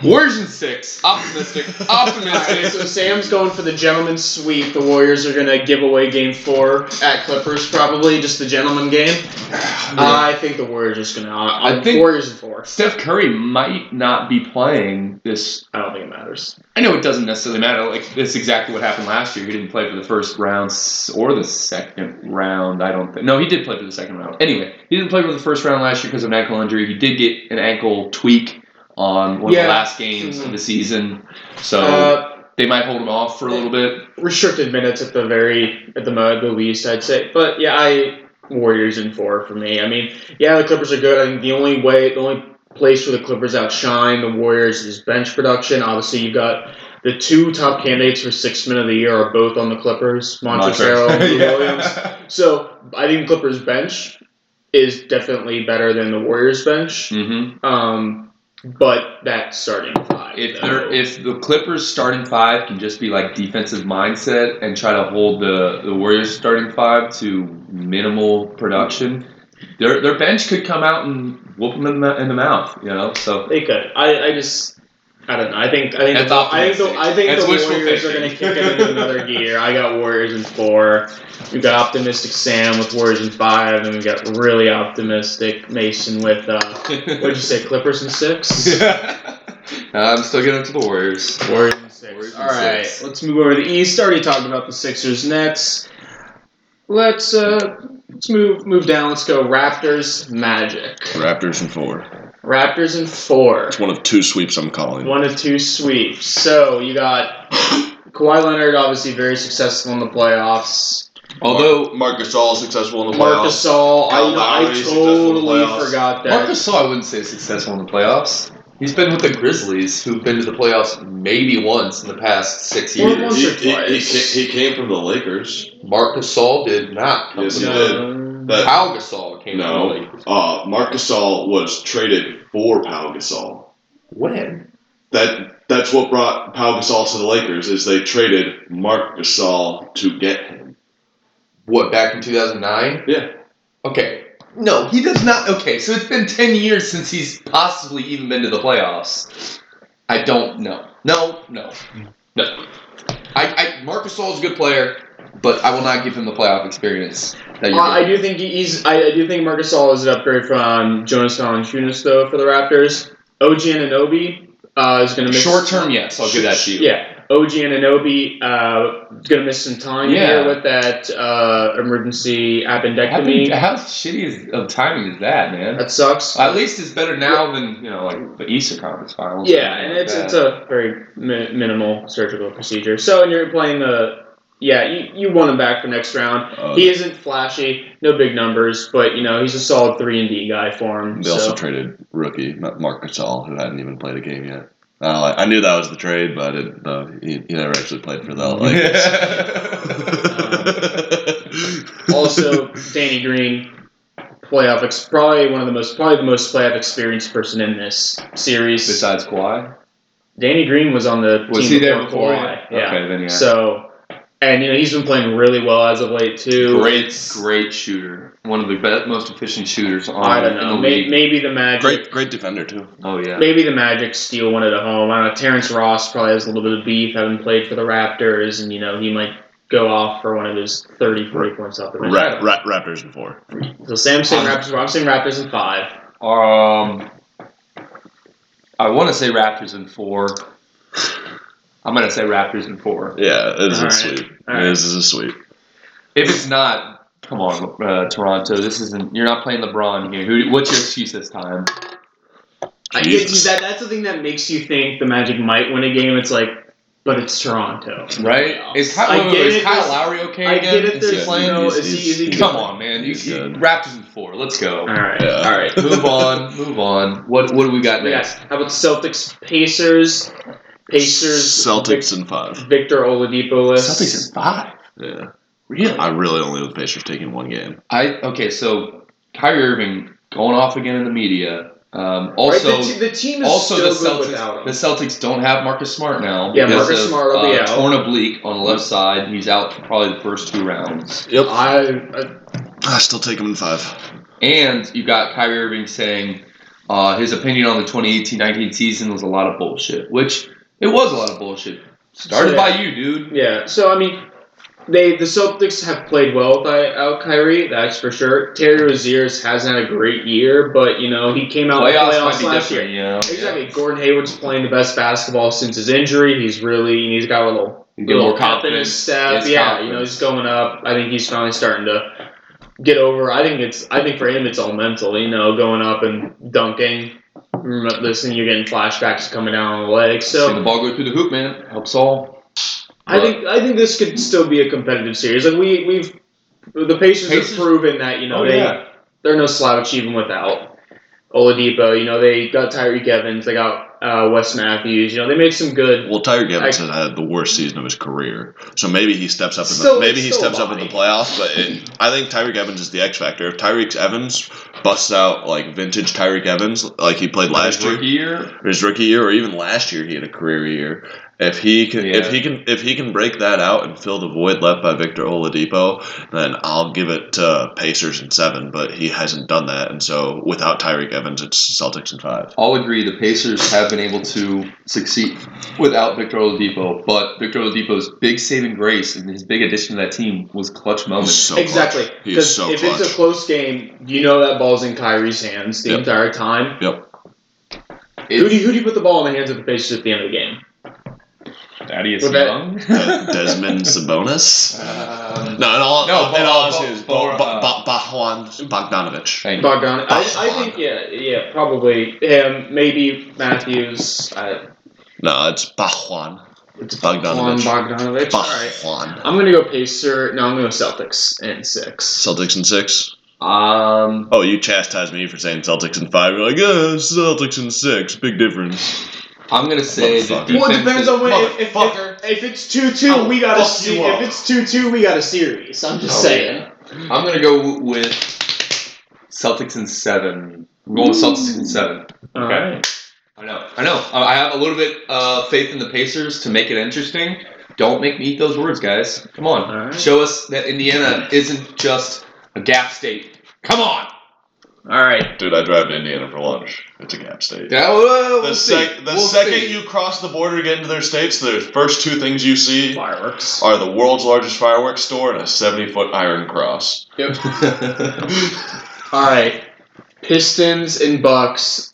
Warriors in six. Optimistic. Optimistic. so Sam's going for the gentleman's sweep. The Warriors are gonna give away game four at Clippers, probably just the gentleman game. I think the Warriors are just gonna. I, I think- Warriors in four. Steph Curry might not be playing this. I don't think it matters. I know it doesn't necessarily matter. Like that's exactly what happened last year. He didn't play for the first round or the second round. I don't think. No, he did play for the second round. Anyway, he didn't play for the first round last year because of an ankle injury. He did get an ankle tweak on one of the last games of Mhm. the season, so Uh, they might hold him off for a little bit. restricted minutes at the very at the mo- the least, I'd say. But yeah, I Warriors in four for me. I mean, yeah, the Clippers are good. I think the only way, the only place where the Clippers outshine the Warriors is bench production. Obviously, you've got the two top candidates for sixth man of the year are both on the Clippers, Montrezl and Yeah. Williams. So I think Clippers bench is definitely better than the Warriors bench. Mm-hmm. Um, but that starting five. If though. if the Clippers starting five can just be like defensive mindset and try to hold the the Warriors starting five to minimal production, their their bench could come out and whoop them in the, in the mouth. You know, so They could. I, I just. I don't know. I think. I think. That's the, I think. The. I think That's the wishful Warriors are going to kick it into another gear. I got Warriors in four. We've got optimistic Sam with Warriors in five, and we got really optimistic Mason with. Uh, what'd you say? Clippers in six. I'm still getting to the Warriors. Warriors in six. Warriors in All right. six. Let's move over to the East. Already talked about the Sixers, Nets. Let's uh, let's move move down. Let's go Raptors, Magic. Raptors and four. Raptors in four. It's one of two sweeps I'm calling. One of two sweeps. So you got Kawhi Leonard, obviously very successful in the playoffs. Although Marcus All successful in the Marcus playoffs. Gasol, I, Kyle you know, I Lowry, successful in the totally forgot that. Marcus Gasol, I wouldn't say successful in the playoffs. He's been with the Grizzlies, who've been to the playoffs maybe once in the past six Well, years. once He, or he, he, twice. he came from the Lakers. Mark Gasol did not come Yes, from he the did. But Pau Gasol came from the no, Lakers. uh, Marc Gasol was traded for Pau Gasol. When? That that's what brought Pau Gasol to the Lakers. Is they traded Marc Gasol to get him. What, back in 2009? Yeah. Okay. No, he does not. Okay, so it's been 10 years since he's possibly even been to the playoffs. I don't know. No, no, no. I, I Marc Gasol is a good player, but I will not give him the playoff experience that Uh, you're I do think he's. I, I do think Marcus Gasol is an upgrade from Jonas Valanciunas though for the Raptors. OG Anunoby uh, is going to miss Short term, yes, I'll give that to you. Yeah, OG Anunoby uh, is going to miss some time Yeah. here with that uh, emergency appendectomy. How, how shitty is, of timing is that, man? That sucks. At least it's better now than you know, like the Eastern Conference Finals. Yeah, and it's it's a very mi- minimal surgical procedure. So, and you're playing the yeah, you, you want him back for next round. Uh, He isn't flashy, no big numbers, but you know he's a solid three and D guy for him. They so. also traded rookie Mark Gasol, who hadn't even played a game yet. Uh, I knew that was the trade, but I didn't he, he never actually played for the Lakers. also, Danny Green, playoff ex- probably one of the most probably the most playoff experienced person in this series. Besides Kawhi, Danny Green was on the was team he there before before? Kawhi. Yeah. Okay, then yeah. So, and you know he's been playing really well as of late too. great, great shooter. One of the best, most efficient shooters on I don't in know. the May, maybe the Magic. great, great defender too. Oh yeah. Maybe the Magic steal one at a home. I don't know. Terrence Ross probably has a little bit of beef, having played for the Raptors, and you know he might go off for one of his 30, 40 points off the bench. Ra- Ra- Raptors in four. So Sam's saying Raptors. I'm saying Raptors in five. Um, I want to say Raptors in four. I'm gonna say Raptors in four. Yeah, this is a right. sweep. All right. This is a sweep. If it's not, come on, uh, Toronto. This isn't. You're not playing LeBron here. Who? What's your excuse this time? I Jesus. get, that, that's the thing that makes you think the Magic might win a game. It's like, but it's Toronto. Right? Is Kyle, I wait, wait, is it, Kyle Lowry okay I again? get it. Is he There's playing? no. He's- Is he? Is he he's- good? Come on, man. You, you. Raptors in four. Let's go. All right. Yeah. All right. move on. Move on. What What do we got Yeah. next? How about Celtics, Pacers? Pacers. Celtics in five. Victor Oladipo list. Celtics in five. Yeah, Really? I really only with the Pacers taking one game. I okay. So Kyrie Irving going off again in the media. Um, also, right? the, te- the team is also still the good Celtics. without him. The Celtics don't have Marcus Smart now. Yeah, because Marcus of, Smart will be uh, out. Torn oblique on the left side. He's out for probably the first two rounds. Yep. I, I I still take him in five. And you got Kyrie Irving saying, uh, his opinion on the 2018-19 season was a lot of bullshit, which it was a lot of bullshit. Started Yeah. by you, dude. Yeah, so I mean, they the Celtics have played well without Kyrie, that's for sure. Terry Rozier's hasn't had a great year, but you know he came out Playoffs playoffs last year. you know. Exactly. Gordon Hayward's playing the best basketball since his injury. He's really he's got a little little more pep in confidence. his step. Yeah, confidence. you know he's going up. I think he's finally starting to get over. I think it's I think for him it's all mental. You know, going up and dunking. Remember this, and you're getting flashbacks coming down on the leg. So Seeing the ball go through the hoop, man, helps all. I think I think this could still be a competitive series. Like we we've the Pacers, Pacers- have proven that you know Oh, they yeah. they're no slouch even without Oladipo. You know they got Tyreke Evans, they got uh, Wes Matthews. You know they made some good. Well, Tyreke Evans I- had the worst season of his career, so maybe he steps up in the Still- maybe he still steps up in the playoffs. But it, I think Tyreke Evans is the X factor. If Tyreke Evans busts out like vintage Tyreke Evans, like he played last His year, year. or his rookie year, or even last year, he had a career year. If he can, Yeah. if he can, if he can break that out and fill the void left by Victor Oladipo, then I'll give it to Pacers in seven. But he hasn't done that, and so without Tyreke Evans, it's Celtics in five. I'll agree. The Pacers have been able to succeed without Victor Oladipo, but Victor Oladipo's big saving grace and his big addition to that team was clutch He's moments. so exactly. clutch. He is Because so if clutch. it's a close game, you know that ball's in Kyrie's hands the Yep. entire time. Yep. Who do, you, who do you put the ball in the hands of the Pacers at the end of the game? Thaddeus With that- Young. De- Desmond Sabonis. Um, No, in all, No, in Bo- all Bo- honesty, Bo- Bo- Bo- Bo- Bojan Bogdanovich. thank you. Bogdan. I, I think yeah, yeah, probably him. Maybe Matthews. Uh, No, it's Bojan. it's Bogdanovich. Juan Bogdanovich. All right. I'm gonna go Pacer. No, I'm gonna go Celtics in six. Celtics in six. Um, Oh, you chastised me for saying Celtics in five. You're like, yeah, Celtics in six. Big difference. I'm gonna say the defense. Well, it depends on when. If, if, if, if it's two two, we got a. fuck Se- if it's two two, we got a series. I'm just Oh, saying. I'm gonna go with Celtics in seven. I'm going with Celtics in seven. All Okay. right. I know. I know. I I have a little bit uh, faith in the Pacers to make it interesting. Don't make me eat those words, guys. Come on. All right. Show us that Indiana isn't just a gap state. Come on. All right. Dude, I drive to Indiana for lunch. It's a gap state. Yeah, well, The, we'll sec- see. the We'll second see. you cross the border to get into their states, the first two things you see Fireworks. are the world's largest fireworks store and a 70 foot iron cross. Yep. All right. Pistons and Bucks.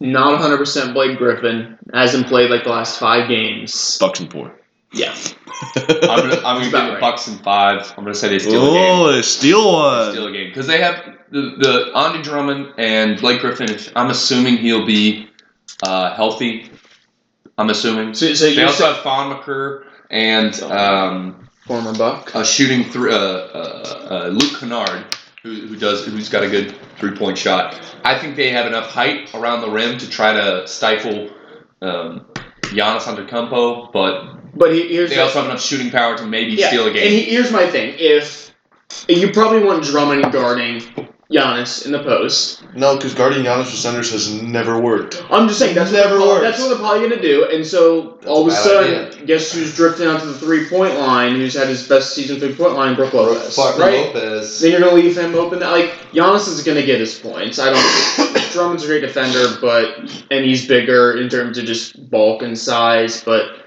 Not 100% Blake Griffin. Hasn't played like the last five games. Bucks and four. Yeah. I'm gonna, I'm gonna About give the right. Bucks in five. I'm gonna say they steal a game. Oh, they steal one. Steal a game because they have the, the Andre Drummond and Blake Griffin. If, I'm assuming he'll be uh, healthy. I'm assuming. So, so They you also said have Thon Maker and um, former Buck. a shooting through uh, uh, uh, Luke Kennard, who, who does who's got a good three point shot. I think they have enough height around the rim to try to stifle um, Giannis Antetokounmpo, but But he, here's they the- also have enough shooting power to maybe yeah, steal a And game. he, here's my thing: if you probably want Drummond guarding Giannis in the post, No, because guarding Giannis with centers has never worked. I'm just saying that's Never what they're, works. that's what they're probably gonna do. And so all of a a bad sudden, guess who's drifting onto the three point line? Who's had his best season three point line? Brook Lopez, right? Lopez. Then you're gonna leave him open. Like Giannis is gonna get his points. I don't. Drummond's a great defender, but and he's bigger in terms of just bulk and size, but.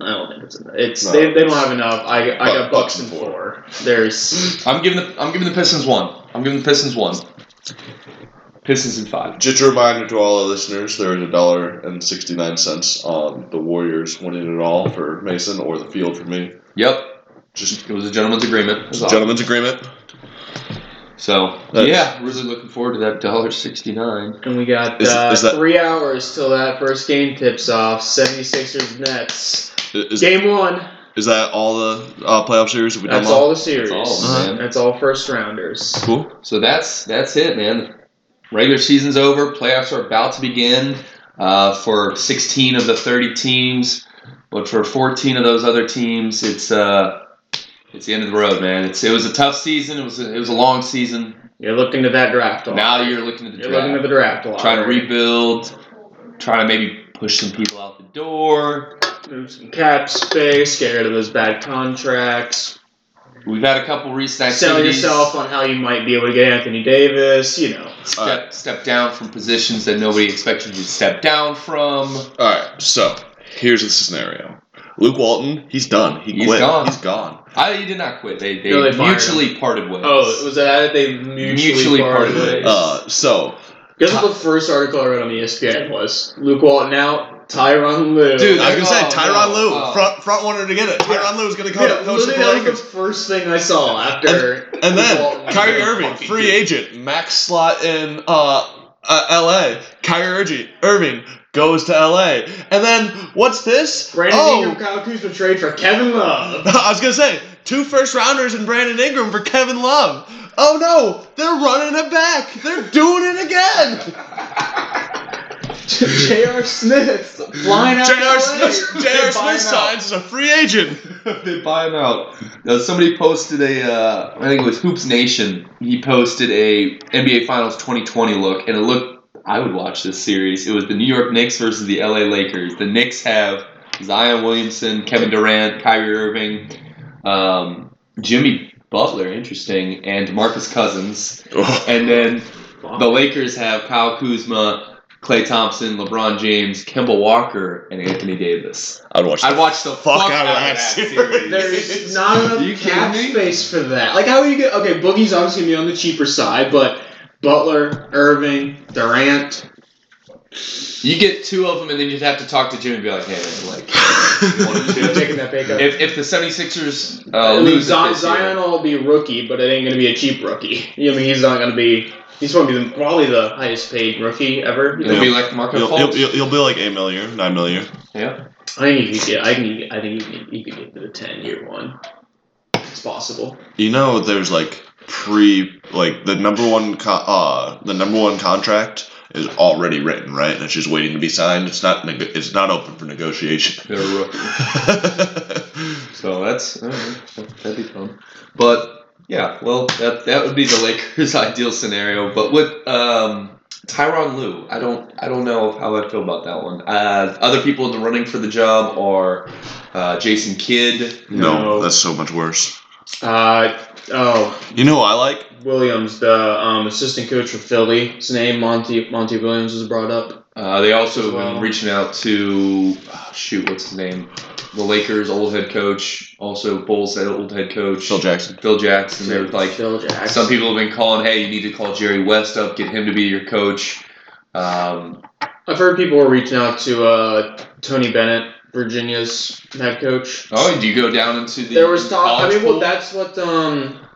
I don't think it's enough. It's No. they, they don't have enough. I, I got Bucks and four. There's I'm giving the I'm giving the Pistons one. I'm giving the Pistons one. Pistons in five. Just a reminder to all the listeners, there is a dollar and sixty nine cents on the Warriors winning it all for Mason or the field for me. Yep. Just It was a gentleman's agreement. That's all. gentleman's agreement. So That's- yeah, really looking forward to that dollar sixty nine. and we got Is- uh, is that- three hours till that first game tips off. 76ers Nets. Is, game one. is that all the uh, playoff series? Have we done That's all? all the series. That's all, Uh-huh. man. That's all first rounders. Cool. So that's that's it, man. Regular season's over. Playoffs are about to begin uh, for 16 of the 30 teams, but for 14 of those other teams, it's uh, it's the end of the road, man. It's it was a tough season. It was a, it was a long season. You're looking to that draft. a. Now you're looking at the You're draft, looking at the draft a lot. trying to rebuild, trying to maybe push some people out the door. Move some cap space. Get rid of those bad contracts. we've had a couple recent Sell activities. yourself on how you might be able to get Anthony Davis. You know, Step, step down from positions that nobody expected you to step down from. All right, so here's the scenario. Luke Walton, he's done. He He's quit. gone. He's gone. I he did not quit. They they, No, they mutually parted ways. oh, was that they mutually, Mutually parted parted ways? ways. Uh, so Guess what the first article I read on ESPN was? Luke Walton out, Tyronn Lue. Dude, I was gonna say Oh, Tyronn no. Lue, Oh. front front runner to get it. Tyronn Lue is gonna come yeah, coach literally that was the first thing I saw after. And Luke then Walton Kyrie Irving, free do agent, max slot in uh, uh, L.A. Kyrie Irving, Irving goes to L.A. And then what's this? Brandon oh, Ingram, Kyle Kuzma trade for Kevin Love. I was gonna say two first rounders and Brandon Ingram for Kevin Love. Oh no, they're running it back. They're doing it again. J.R. Smith flying out. J.R. Smith, J.R. Smith signs as a free agent. they buy him out. Now, somebody posted a, uh, I think it was Hoops Nation. He posted a NBA Finals 2020 look, and it looked. I would watch this series. It was the New York Knicks versus the LA Lakers. The Knicks have Zion Williamson, Kevin Durant, Kyrie Irving, um, Jimmy Butler, interesting, and Marcus Cousins. And then the Lakers have Kyle Kuzma, Klay Thompson, LeBron James, Kemba Walker, and Anthony Davis. I'd watch. I'd watch the Fuck fuck, out of out, that of that series. There's not enough You kidding cap me? space for that. Like, how are you get? Okay, Boogie's obviously gonna be on the cheaper side, but Butler, Irving, Durant. You get two of them, and then you'd have to talk to Jim and be like, hey, man, like, you want They're to taking that pay cut. if, if the 76ers uh, I mean, lose it Zion, year- will be a rookie, but it ain't gonna be a cheap rookie. You know, I mean, he's not gonna be. He's going to be probably the highest paid rookie ever. He'll be like Markelle You'll, Fultz. you'll, you'll, you'll be like eight million, nine million. yeah. I think he could get. I think. I think he could, he could get to the ten year one. It's possible. You know, there's like pre, like the number one, co- uh, the number one contract is already written, right? And it's just waiting to be signed. It's not, neg- it's not open for negotiation. They're a rookie. So that's I that'd be fun. But yeah, well, that that would be the Lakers' ideal scenario. But with um, Tyronn Lue, I don't I don't know how I'd feel about that one. Uh, other people in the running for the job are uh, Jason Kidd. no, No. that's so much worse. Uh oh, You know who I like? Williams, the um, assistant coach for Philly. His name Monty Monty Williams was brought up. Uh, they also have Wow. been reaching out to oh, shoot, what's his name? The Lakers' old head coach, also Bulls' old head coach, Phil Jackson. Phil Jackson. They were like, Phil Jackson. some people have been calling, hey, you need to call Jerry West up, get him to be your coach. Um, I've heard people were reaching out to uh, Tony Bennett, Virginia's head coach. oh, do you go down into the? There was talk. I college mean, well, that's what um,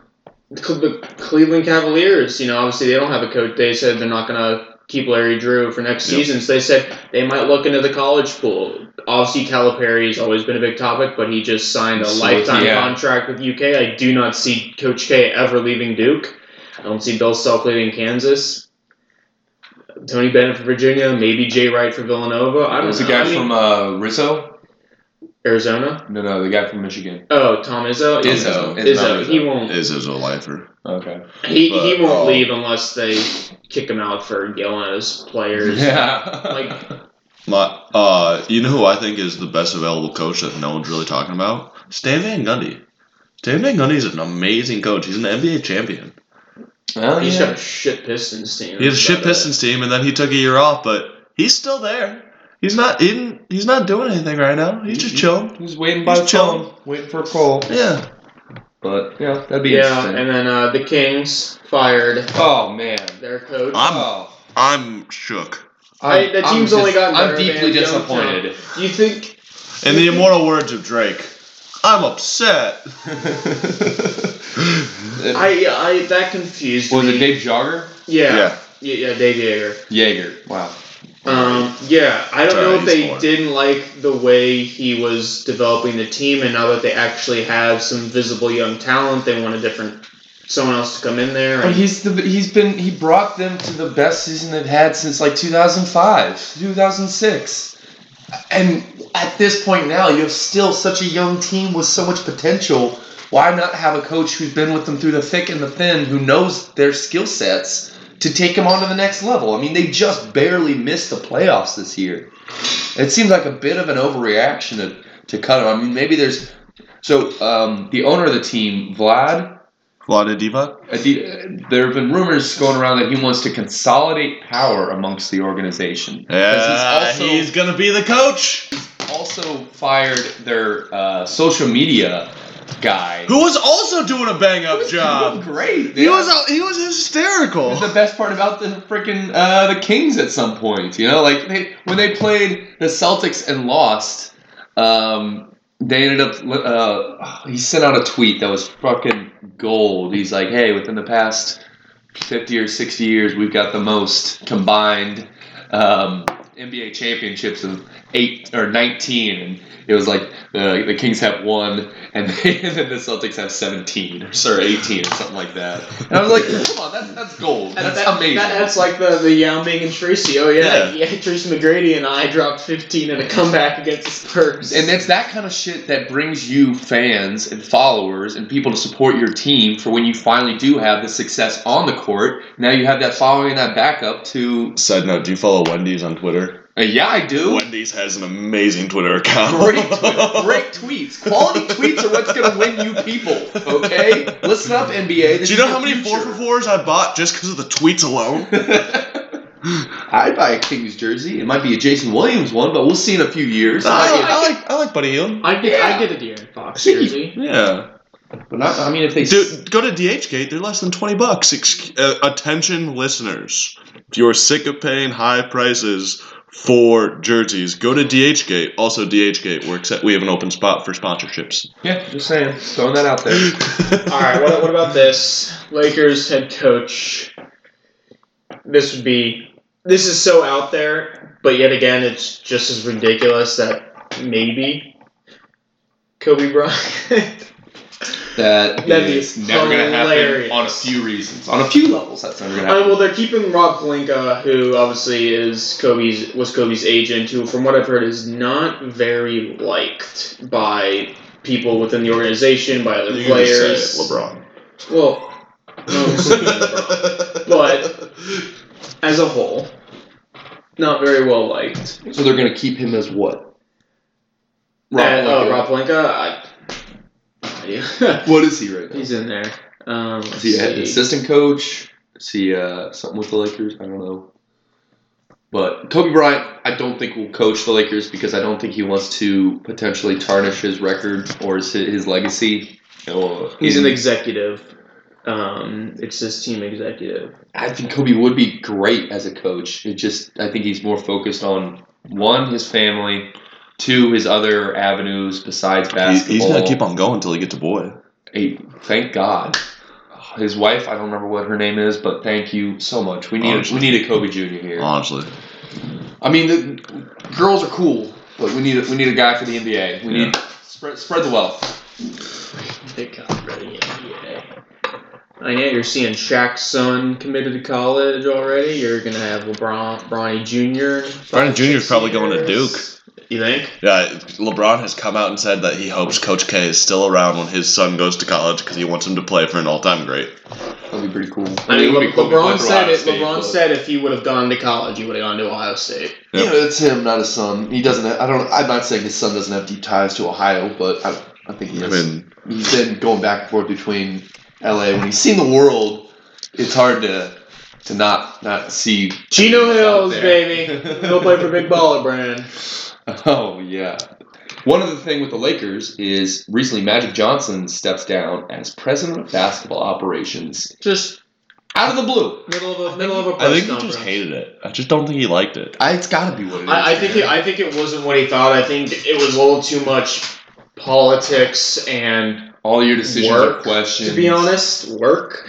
the Cleveland Cavaliers. You know, obviously they don't have a coach. They said they're not gonna keep Larry Drew for next Yep. season. So they said they might look into the college pool. Obviously, Calipari has always been a big topic, but he just signed a So, lifetime yeah. contract with UK. I do not see Coach K ever leaving Duke. I don't see Bill Self leaving Kansas. Tony Bennett for Virginia, maybe Jay Wright for Villanova. I don't There's know. a guy I mean, from uh, Rizzo. Arizona. No, no, the guy from Michigan. Oh, Tom Izzo. Izzo. Izzo. Izzo. He won't. Is his a lifer. Okay. He, But, he won't um, leave unless they kick him out for yelling at his players. Yeah. Like- My, uh, you know who I think is the best available coach that no one's really talking about? Stan Van Gundy. Stan Van Gundy is an amazing coach. He's an NBA champion. well, He's yeah. got a shit Pistons team. He had a shit But, Pistons team, and then he took a year off, but he's still there. He's not. eating. he's not doing anything right now. He's just chilling. He's waiting by He's the chilling. phone, waiting for a call. Yeah. But yeah, that'd be Yeah, interesting. and then uh, the Kings fired oh man. their coach. I'm- oh. I'm shook. I- the I'm team's only dis- gotten better, I'm deeply man. Disappointed. Do you think? In the immortal words of Drake, I'm upset. I I that confused was me. it Dave Jogger? Yeah. Yeah. Yeah, yeah, Dave Joerger. Joerger. Wow. Um, yeah, I don't know if they didn't like the way he was developing the team, and now that they actually have some visible young talent, they want a different someone else to come in there. But he's the he's been he brought them to the best season they've had since like 2005, 2006. And at this point now, you have still such a young team with so much potential. Why not have a coach who's been with them through the thick and the thin, who knows their skill sets to take them on to the next level? I mean, they just barely missed the playoffs this year. It seems like a bit of an overreaction to, to cut him. I mean, maybe there's So um, the owner of the team, Vlad, Vlade Divac? uh, there have been rumors going around that he wants to consolidate power amongst the organization. Yeah, he's also- he's gonna be the coach. Also fired their uh, social media guy. Who was also doing a bang up job. Great. He was he was hysterical. the best part about the freaking uh, the Kings at some point. You know, like they, when they played the Celtics and lost, um, they ended up. Uh, he sent out a tweet that was fucking gold. He's like, "Hey, within the past fifty or sixty years, we've got the most combined um, NBA championships of eight or nineteen." And it was like uh, the Kings have one, and, they, and then the Celtics have seventeen or sorry, eighteen or something like that. And I was like, "Come on, that's that's gold. That- That's that- amazing." that- that's like the, the Yao Ming and Tracy. Oh, yeah. Yeah. yeah. Tracy McGrady and I dropped 15 in a comeback against the Spurs. And it's that kind of shit that brings you fans and followers and people to support your team for when you finally do have the success on the court. Now you have that following and that backup to. Side note: Do you follow Wendy's on Twitter? Uh, yeah, I do. Wendy's has an amazing Twitter account. Great, tweet- great tweets. Quality tweets are what's going to win you people. Okay, listen up, NBA. This Do you know is how your many four future. for fours I bought just because of the tweets alone? I'd buy a Kings jersey. It might be a Jason Williams one, but we'll see in a few years. I, Might be a- I like I like Buddy Hield. I get, Yeah. I get a De'Aaron Fox See, jersey. Yeah, but not, I mean, if they dude, go to DHgate. They're less than twenty bucks. Ex- uh, attention, listeners, if you're sick of paying high prices for jerseys, go to DHgate. Also, DHgate, we're we have an open spot for sponsorships. yeah, just saying, throwing that out there. All right, what, what about this? Lakers head coach. This would be. This is so out there, but yet again, it's just as ridiculous that maybe Kobe Bryant. That That'd be is never going to happen on a few reasons. On a few levels, that's never going to Uh, happen. well, they're keeping Rob Pelinka, who obviously is Kobe's was Kobe's agent, who, from what I've heard, is not very liked by people within the organization, by other You players. say it, LeBron. Well, no, LeBron. But- as a whole, not very well liked. so they're going to keep him as what? Rob, Rob uh, Pelinka. Rob Pelinka, I, no idea. What is he right now? He's in there. Um, Is he an assistant coach? Is he uh, something with the Lakers? I don't know. But Kobe Bryant, I don't think will coach the Lakers because I don't think he wants to potentially tarnish his record or his, his legacy. Or He's in- an executive. Um, it's his team executive. I think Kobe would be great as a coach. It just I think he's more focused on one his family, two his other avenues besides He- basketball. he's gonna keep on going until he gets a boy. Hey, thank God. His wife, I don't remember what her name is, but thank you so much. We need a, Honestly. we need a Kobe Jr. here. Honestly, I mean, the girls are cool, but we need a, we need a guy for the NBA. We need spread spread the wealth. They got ready NBA. And yeah, you're seeing Shaq's son committed to college already. You're gonna have LeBron, Bronny Jr. Bronny Jr. is probably going to Duke. You think? yeah. LeBron has come out and said that he hopes Coach K is still around when his son goes to college because he wants him to play for an all-time great. That'd be pretty cool. I mean, it would be cool LeBron said it. State, LeBron but- said if he would have gone to college, he would have gone to Ohio State. Yep. Yeah, it's him, not his son. He doesn't. Have, I don't. I'm not saying his son doesn't have deep ties to Ohio, but I, I think he I has. mean, he's been going back and forth between L.A. When he's seen the world, it's hard to to not not see Chino Hills, baby. He'll play for Big Baller Brand. Oh yeah. One other thing with the Lakers is recently Magic Johnson steps down as president of basketball operations Just out of the blue. middle of a middle of a I press think he conference. just hated it. I just don't think he liked it. I, it's got to be what it is. I, I think it, I think it wasn't what he thought. I think it was a little too much politics and all your decisions work, are questions. to be honest, work.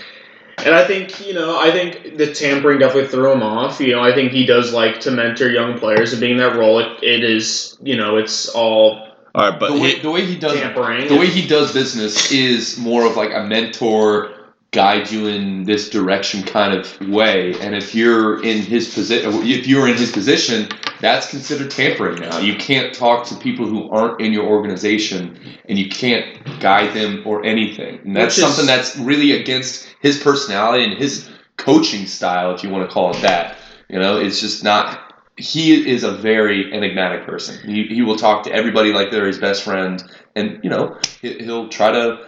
And I think you know, I think the tampering definitely threw him off. You know, I think he does like to mentor young players and being that role. It, it is, you know, it's all All right, but the way, he, the way he does tampering. the way he does business is more of like a mentor guide you in this direction kind of way and if you're in his position if you're in his position that's considered tampering now you can't talk to people who aren't in your organization and you can't guide them or anything and that's is- something that's really against his personality and his coaching style if you want to call it that you know it's just not he is a very enigmatic person. He, he will talk to everybody like they're his best friend, and you know he, he'll try to.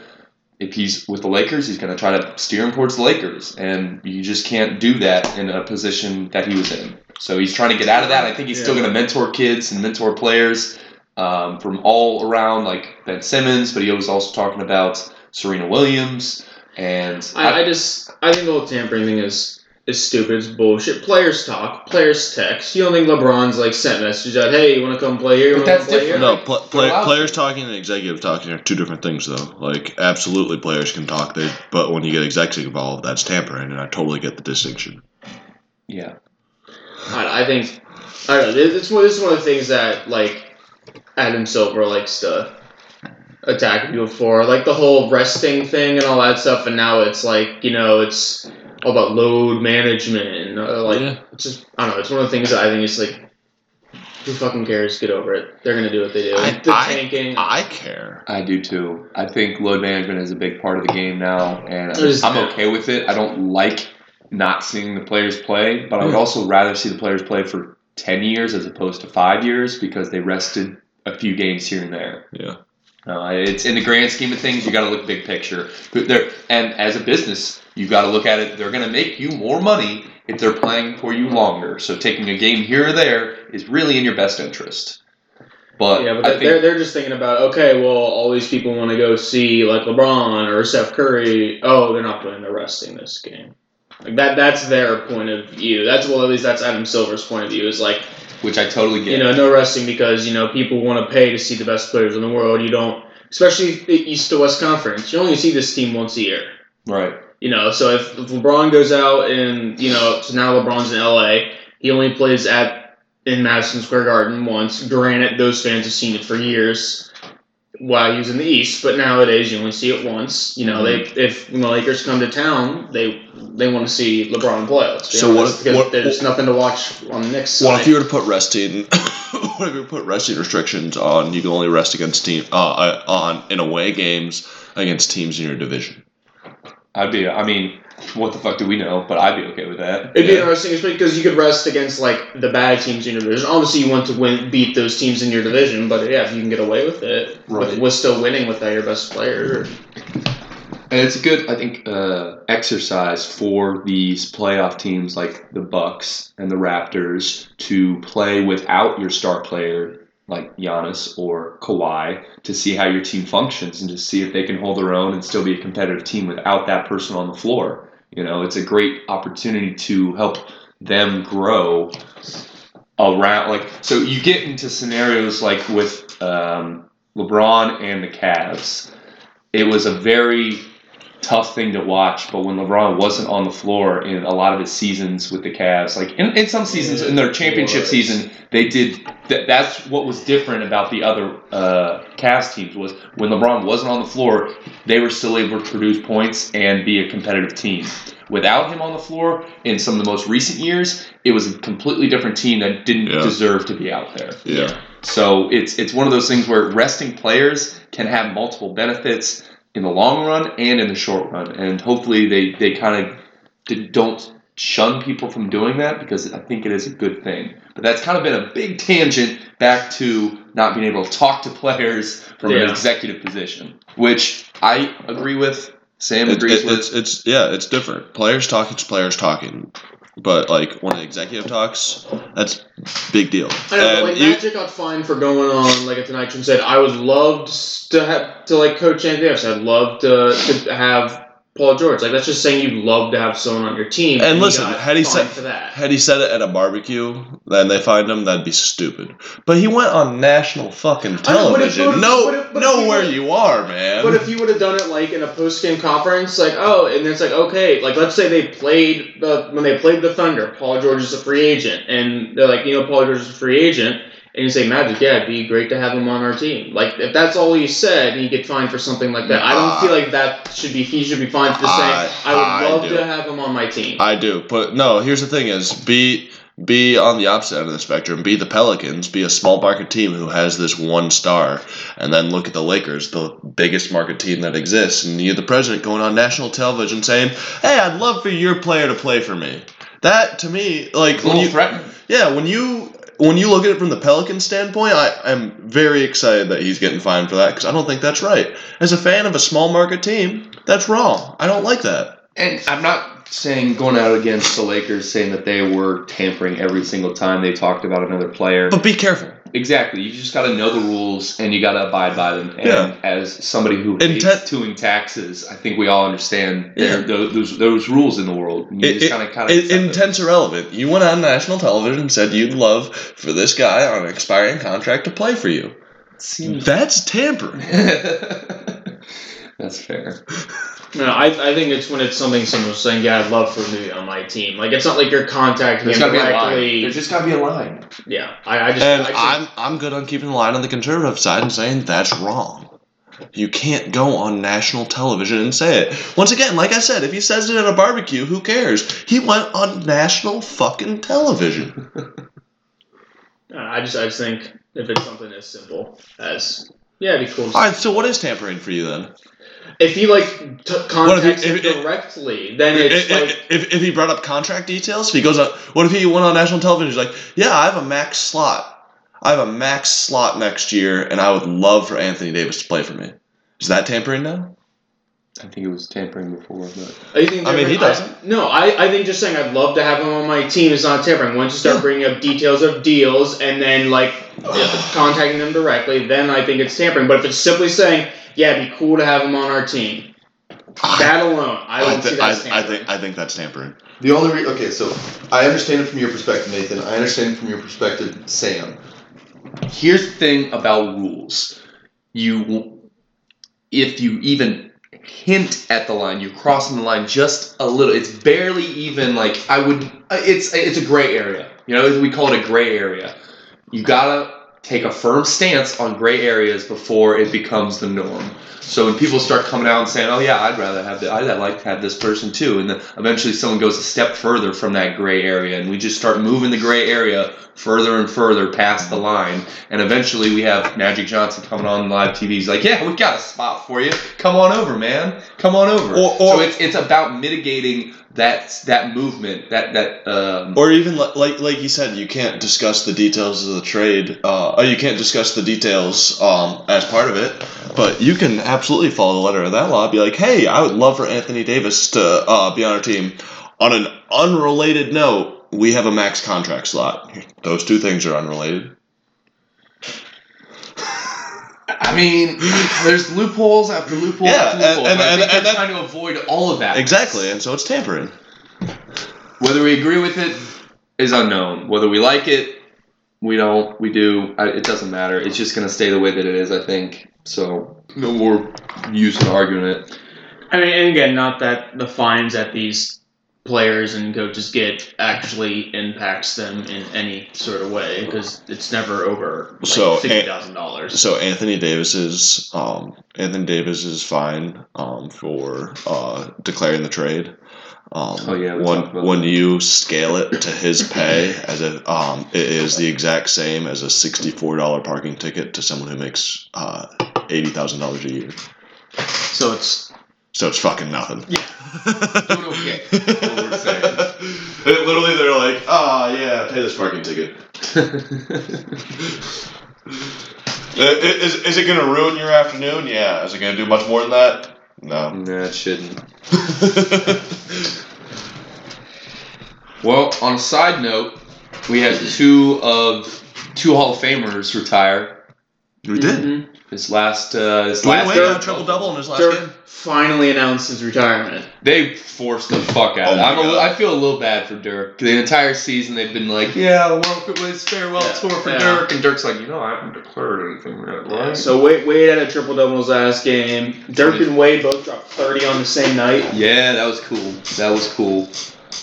If he's with the Lakers, he's going to try to steer him towards the Lakers, and you just can't do that in a position that he was in. So he's trying to get out of that. I think he's still going to mentor kids and mentor players um, from all around, like Ben Simmons, but he was also talking about Serena Williams, and I, I just I think the whole tampering thing is is stupid. It's bullshit. Players talk. Players text. You don't think LeBron's like sent messages out? Hey, you want to come play here? You But wanna that's play different. here?" No, pl- play, players talking and executive talking are two different things, though. Like, absolutely, players can talk, they, but when you get execs involved, that's tampering, and I totally get the distinction. yeah, I, I think I don't know. This is one. This is one of the things that like Adam Silver likes to attack people for, like the whole resting thing and all that stuff. And now it's like you know it's all about load management and uh, like Yeah. it's just I don't know. It's one of the things that I think is like. Who fucking cares? Get over it. They're gonna do what they do. I- the I- tanking. I care. I do too. I think load management is a big part of the game now, and It is I'm okay with it. I don't like not seeing the players play, but I would also rather see the players play for ten years as opposed to five years because they rested a few games here and there. Yeah. Uh, it's in the grand scheme of things, you got to look big picture. But there, and as a business, you got to look at it. They're going to make you more money if they're playing for you longer. So taking a game here or there is really in your best interest. But, yeah, but I they're, think they're just thinking about okay, well, all these people want to go see like LeBron or Steph Curry. Oh, they're not playing. They're resting this game. Like that. That's their point of view. That's well, at least that's Adam Silver's point of view. Is like which I totally get. you know no resting because you know people want to pay to see the best players in the world. You don't, especially the East to West Conference. You only see this team once a year. right. You know, so if, if LeBron goes out and you know, so now LeBron's in LA, he only plays at in Madison Square Garden once. Granted, those fans have seen it for years while he was in the East, but nowadays you only see it once. You know, they if when the Lakers come to town, they they want to see LeBron play. So what honest, if- because what- there's nothing to watch on the Knicks. Well, if you were to put resting, what if you put resting restrictions on? You can only rest against team uh, uh, on in away games against teams in your division. I'd be. I mean, what the fuck do we know? But I'd be okay with that. It'd be interesting, because you could rest against like the bad teams in your division. Obviously, you want to win, beat those teams in your division, but yeah, if you can get away with it, Right. with, with still winning without your best player, And it's a good, I think, uh, exercise for these playoff teams like the Bucks and the Raptors to play without your star player like Giannis or Kawhi to see how your team functions and to see if they can hold their own and still be a competitive team without that person on the floor. You know, it's a great opportunity to help them grow around. Like, so you get into scenarios like with um, LeBron and the Cavs. It was a very tough thing to watch. But when LeBron wasn't on the floor in a lot of his seasons with the Cavs, like in, in some seasons in their championship season, they did. That, that's what was different about the other uh, Cavs teams was when LeBron wasn't on the floor, they were still able to produce points and be a competitive team. Without him on the floor, in some of the most recent years, it was a completely different team that didn't Yeah. deserve to be out there. Yeah. So it's it's one of those things where resting players can have multiple benefits in the long run and in the short run, and hopefully they they kind of don't shun people from doing that because I think it is a good thing. But that's kind of been a big tangent back to not being able to talk to players from an executive position, which I agree with. Sam It, agrees it, with. it's it's yeah, it's different. Players talk, it's players talking. But like one of the executive talks, that's big deal. I know, but And like you- Magic got fined for going on like a Tonight Show and said, "I would love to have to like coach Anthony Davis. I'd love to, to have Paul George. Like that's just saying you'd love to have someone on your team." And he listen, had he said- Had he said it at a barbecue, then they find him, that'd be stupid. But he went on national fucking I know, but if- television. know but if- but know where you are, man. But if you would have done it like in a post game conference, like oh, and it's like okay, like let's say they played the when they played the Thunder, Paul George is a free agent, and they're like, you know, Paul George is a free agent, and you say Magic, yeah, it'd be great to have him on our team. Like if that's all he said, and you get fined for something like that, I don't ah. feel like that should be he should be fined for saying I- I would I love do. to have him on my team. I do, but no. Here's the thing: is be be on the opposite end of the spectrum. Be the Pelicans. Be a small market team who has this one star, and then look at the Lakers, the biggest market team that exists, and you're the president going on national television saying, "Hey, I'd love for your player to play for me." That to me, like when you threatening. yeah, when you when you look at it from the Pelican standpoint, I, I'm very excited that he's getting fined for that because I don't think that's right. As a fan of a small market team, that's wrong. I don't like that. And I'm not saying going out against the Lakers saying that they were tampering every single time they talked about another player. But be careful. Exactly. You just got to know the rules and you got to abide by them. And Yeah. as somebody who Intent- hates doing taxes, I think we all understand there Yeah. those, those those rules in the world. You It- just kind of kind intent's irrelevant. You went on national television and said you'd love for this guy on an expiring contract to play for you. Seems- That's tampering. That's fair. No, I, I think it's when it's something someone's saying, yeah, I'd love for him to be on my team. Like it's not like you're contacting There's him got to be a line. directly. There's just got to be a line. Yeah, I, I just And I think- I'm I'm good on keeping the line on the conservative side and saying that's wrong. You can't go on national television and say it. Once again, like I said, if he says it at a barbecue, who cares? He went on national fucking television. I just I just think if it's something as simple as yeah, it'd be cool. All right, so what is tampering for you then? If he like t- contacts if- him if- if- directly, then it's If, like if, if he brought up contract details, if he goes on, what if he went on national television? He's like, yeah, I have a max slot. I have a max slot next year, and I would love for Anthony Davis to play for me. Is that tampering now? I think it was tampering before, but Are you thinking I mean, he doesn't. no, I, I think just saying I'd love to have him on my team is not tampering. Once you start Yeah. bringing up details of deals and then like contacting them directly, then I think it's tampering. But if it's simply saying, yeah, it'd be cool to have him on our team, that alone, I I, don't see that I, I think I think that's tampering. The only re- okay, so I understand it from your perspective, Nathan. I understand it from your perspective, Sam. here's the thing about rules. You, if you even hint at the line, you're crossing the line just a little. It's barely even like I would. uh, It's it's a gray area. You know, we call it a gray area. You gotta take a firm stance on gray areas before it becomes the norm. So when people start coming out and saying, "Oh yeah, I'd rather have the, I'd like to have this person too," and then eventually someone goes a step further from that gray area, and we just start moving the gray area further and further past the line, and eventually we have Magic Johnson coming on live TV. He's like, "Yeah, we've got a spot for you. Come on over, man. Come on over." Or- or- so it's it's about mitigating that that movement, that that um, Or even li- like like you said, you can't discuss the details of the trade. Uh, you can't discuss the details um, as part of it. But you can absolutely follow the letter of that law. Be like, hey, I would love for Anthony Davis to uh, be on our team. On an unrelated note, we have a max contract slot. Those two things are unrelated. I mean, there's loopholes after loophole Yeah, after loophole. and- but I and- think and they're that- trying to avoid all of that. Exactly, and so it's tampering. Whether we agree with it is unknown. Whether we like it, we don't. We do. I, it doesn't matter. It's just gonna stay the way that it is. I think. So no more use in arguing it. I mean, and again, not that the fines at these players and coaches get actually impacts them in any sort of way because it's never over like So, fifty thousand dollars. So Anthony Davis's um, Anthony Davis is fine um, for uh, declaring the trade. Um, Oh, yeah, when when that. you scale it to his pay as a um, it is the exact same as a sixty four dollar parking ticket to someone who makes uh, eighty thousand dollars a year. So it's So it's fucking nothing. Yeah. Doing okay. What we're saying. It- literally, they're like, "Ah, yeah, pay this parking ticket." I- i- Is, is it going to ruin your afternoon? Yeah. Is it going to do much more than that? No. No, it shouldn't. Well, on a side note, we had two of two Hall of Famers retire. we did. Mhm. This last, uh, this Dwyane last Wade got a triple double in his last Dirk game. finally announced his retirement. They forced the fuck out. Oh of I'm a, God. I feel a little bad for Dirk. The entire season they've been like, "Yeah, welcome with his farewell Yeah, tour for yeah. Dirk," and Dirk's like, "You know, I haven't declared anything yet, right?" So Wade, Wade had a triple double in his last game. Dirk and Wade both dropped thirty on the same night. yeah, that was cool. That was cool.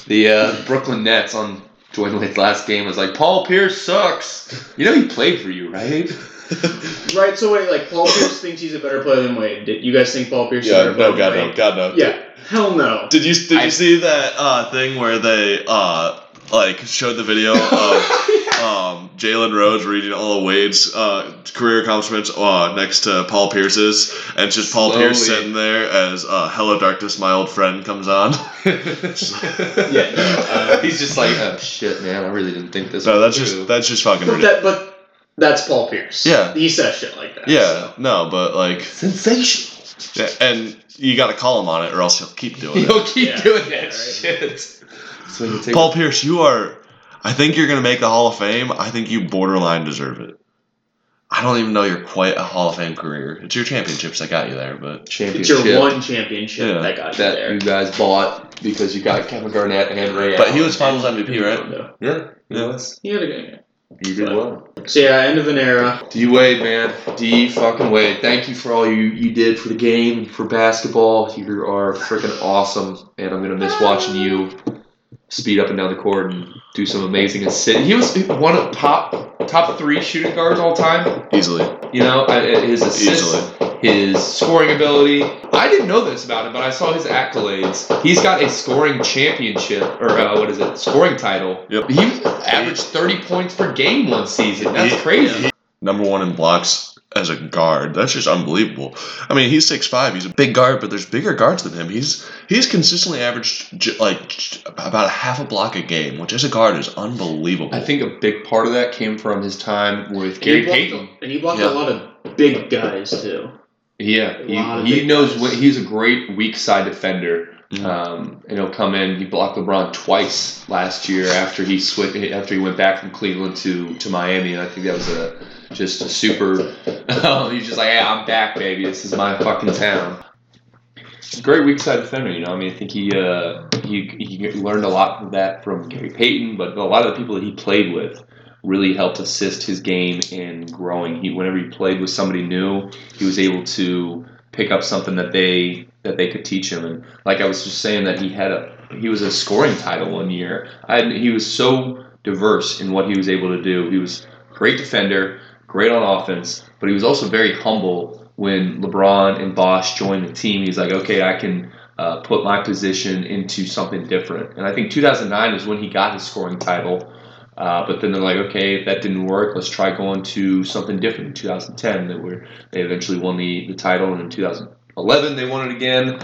The uh, Brooklyn Nets on Dwyane Wade's last game was like, "Paul Pierce sucks." You know, he played for you, right? Right. So wait, like Paul Pierce thinks he's a better player than Wade. Did you guys think Paul Pierce? is a Yeah, better player no, God than no, Wade? God no. Yeah. Hell no. Did you did I- you see that uh, thing where they uh, like showed the video of um, Jalen Rose reading all of Wade's uh, career accomplishments uh, next to Paul Pierce's, and it's just Paul Pierce sitting there as uh, "Hello Darkness, My Old Friend" comes on. Yeah, no, uh, He's just like, oh shit, man, I really didn't think this. No, that's true." just that's just fucking but ridiculous. that, but that's Paul Pierce. Yeah. he says shit like that. Yeah, no, but like, sensational. yeah, and you got to call him on it, or else he'll keep doing it. He'll keep Yeah. doing that Yeah, right. shit. So you take Paul Pierce, you are. I think you're gonna make the Hall of Fame. I think you borderline deserve it. I don't even know you're quite a Hall of Fame career. It's your championships that got you there, but championship. it's your one championship Yeah. that got you that there. you guys bought because you got Kevin Garnett and Ray. but he was Finals MVP, right? Yeah, he Yeah. was. He had a good game. You did well. So yeah, end of an era. D Wade, man. D fucking Wade. Thank you for all you, you did for the game, for basketball. You are freaking awesome, and I'm gonna miss watching you speed up and down the court and do some amazing assists. He was one of top top three shooting guards all time. Easily, You know, I- I- his assists, easily. His scoring ability. I didn't know this about him, but I saw his accolades. He's got a scoring championship, or uh, what is it? Scoring title. Yep. He averaged 30 points per game one season. That's He- crazy. Number one in blocks as a guard. That's just unbelievable. I mean, he's six five. He's a big guard, but there's bigger guards than him. He's he's consistently averaged j- like j- about a half a block a game, which as a guard is unbelievable. I think a big part of that came from his time with Gary and he blocked, Payton. and he blocked Yeah. a lot of big guys too. Yeah, A lot of he, he knows guys. when he's a great weak side defender. Mhm. Um, and he'll come in. He blocked LeBron twice last year after he switched after he went back from Cleveland to, to Miami, and I think that was a just a super. he's just like, hey, I'm back, baby. This is my fucking town. Great weak side defender, you know. I mean, I think he uh, he he learned a lot from that from Gary Payton, but a lot of the people that he played with really helped assist his game in growing. He whenever he played with somebody new, he was able to pick up something that they that they could teach him. And like I was just saying that he had a he was a scoring title one year. I he was so diverse in what he was able to do. He was great defender, great on offense, but he was also very humble when LeBron and Bosh joined the team. He's like, okay, I can uh, put my position into something different. And I think 2009 is when he got his scoring title. Uh, but then they're like, okay, that didn't work, let's try going to something different. In 2010, they were they eventually won the, the title, and in 2011 they won it again.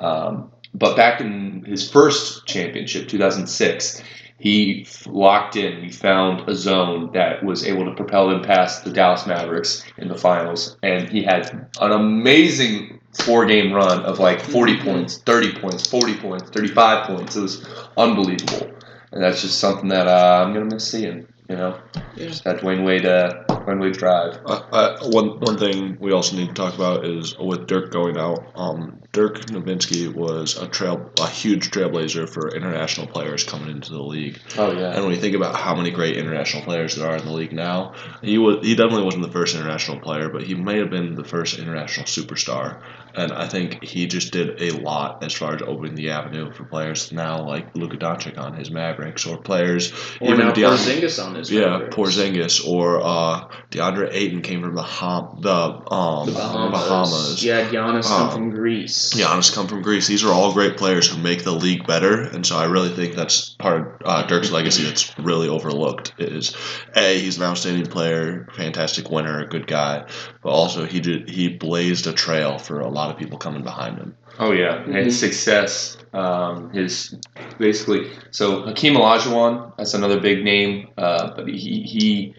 Um, but back in his first championship, 2006, he locked in. He found a zone that was able to propel him past the Dallas Mavericks in the finals, and he had an amazing four-game run of like 40 points, 30 points, 40 points, 35 points. It was unbelievable, and that's just something that uh, I'm gonna miss seeing. You know, Yeah. just that Dwyane Wade, uh, Dwyane Wade drive. Uh, uh, one one thing we also need to talk about is with Dirk going out. Um, Dirk Nowitzki was a trail, a huge trailblazer for international players coming into the league. Oh yeah. And when you think about how many great international players there are in the league now, he was he definitely wasn't the first international player, but he may have been the first international superstar. And I think he just did a lot as far as opening the avenue for players now, like Luka Doncic on his Mavericks, or players Or even now Deion- Porzingis on his yeah, Mavericks. Porzingis or uh, DeAndre Ayton came from the Hom- the um The Bahamas. Bahamas. Yeah, Giannis Um, from Greece. Giannis come from Greece. These are all great players who make the league better, and so I really think that's part of uh, Dirk's legacy that's really overlooked. Is a he's an outstanding player, fantastic winner, a good guy, but also he did he blazed a trail for a lot of people coming behind him. Oh yeah, and his success, um, his basically. So Hakeem Olajuwon, that's another big name, uh, but he he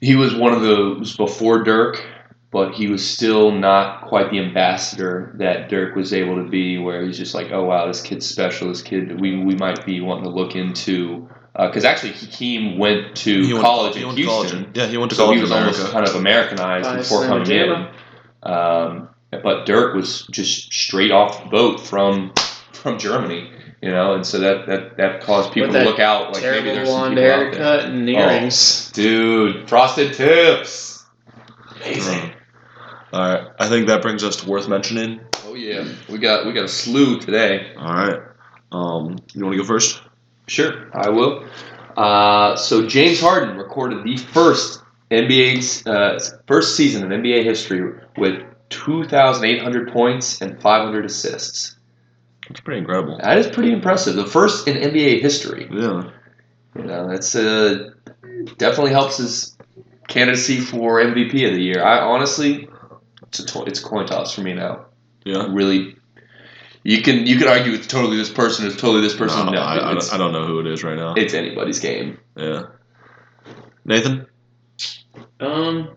he was one of those before Dirk, but he was still not quite the ambassador that Dirk was able to be. Where he's just like, oh wow, this kid's special. This kid, we we might be wanting to look into. Because actually, Hakeem went to He college he in Houston. college. Yeah, he went to So college he was in almost America. kind of Americanized By before coming Slamma in. Um, but Dirk was just straight off the boat from from Germany, you know, and so that that, that caused people With to look out. Like maybe there's some blonde people out there. haircut and Oh. earrings. Dude, frosted tips. Um, all right, I think that brings us to worth mentioning. Oh yeah, we got we got a slew today. All right, um, you want to go first? Sure, I will. Uh, so James Harden recorded the first NBA's uh, first season in NBA history with 2,800 points and 500 assists. That's pretty incredible. That is pretty impressive. The first in NBA history. Yeah, You know, that's uh, definitely helps his candidacy for MVP of the year. I honestly, a to- it's a coin toss for me now. Yeah. Really, you can you can argue it's totally this person, it's totally this person. No, No, I, I, don't- I don't know who it is right now. it's anybody's game. yeah. Nathan? Um,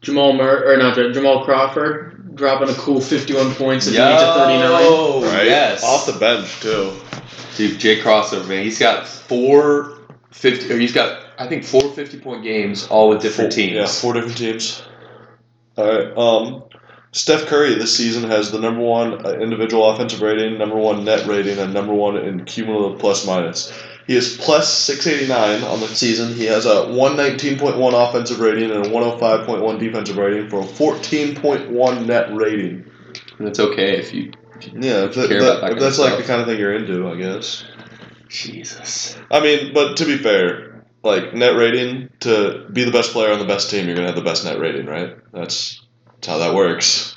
Jamal Mur or not Jamal Crawford dropping a cool 51 points at the age of 39. Right? Yes. Off the bench, too. Dude, Jay Crossover, man, he's got four fifty, or he's got I think four 50 point games, all with different Four- teams. Yeah, four different teams. All right. Um, Steph Curry this season has the number one uh, individual offensive rating, number one net rating, and number one in cumulative plus minus. He is plus 689 on the season. He has a 119.1 offensive rating and a 105.1 defensive rating for a 14.1 net rating. And it's okay if you. Yeah, if, that, that- that's like the kind of thing you're into, I guess. Jesus. I mean, but to be fair, like net rating to be the best player on the best team, you're gonna have the best net rating, right? That's that's how that works.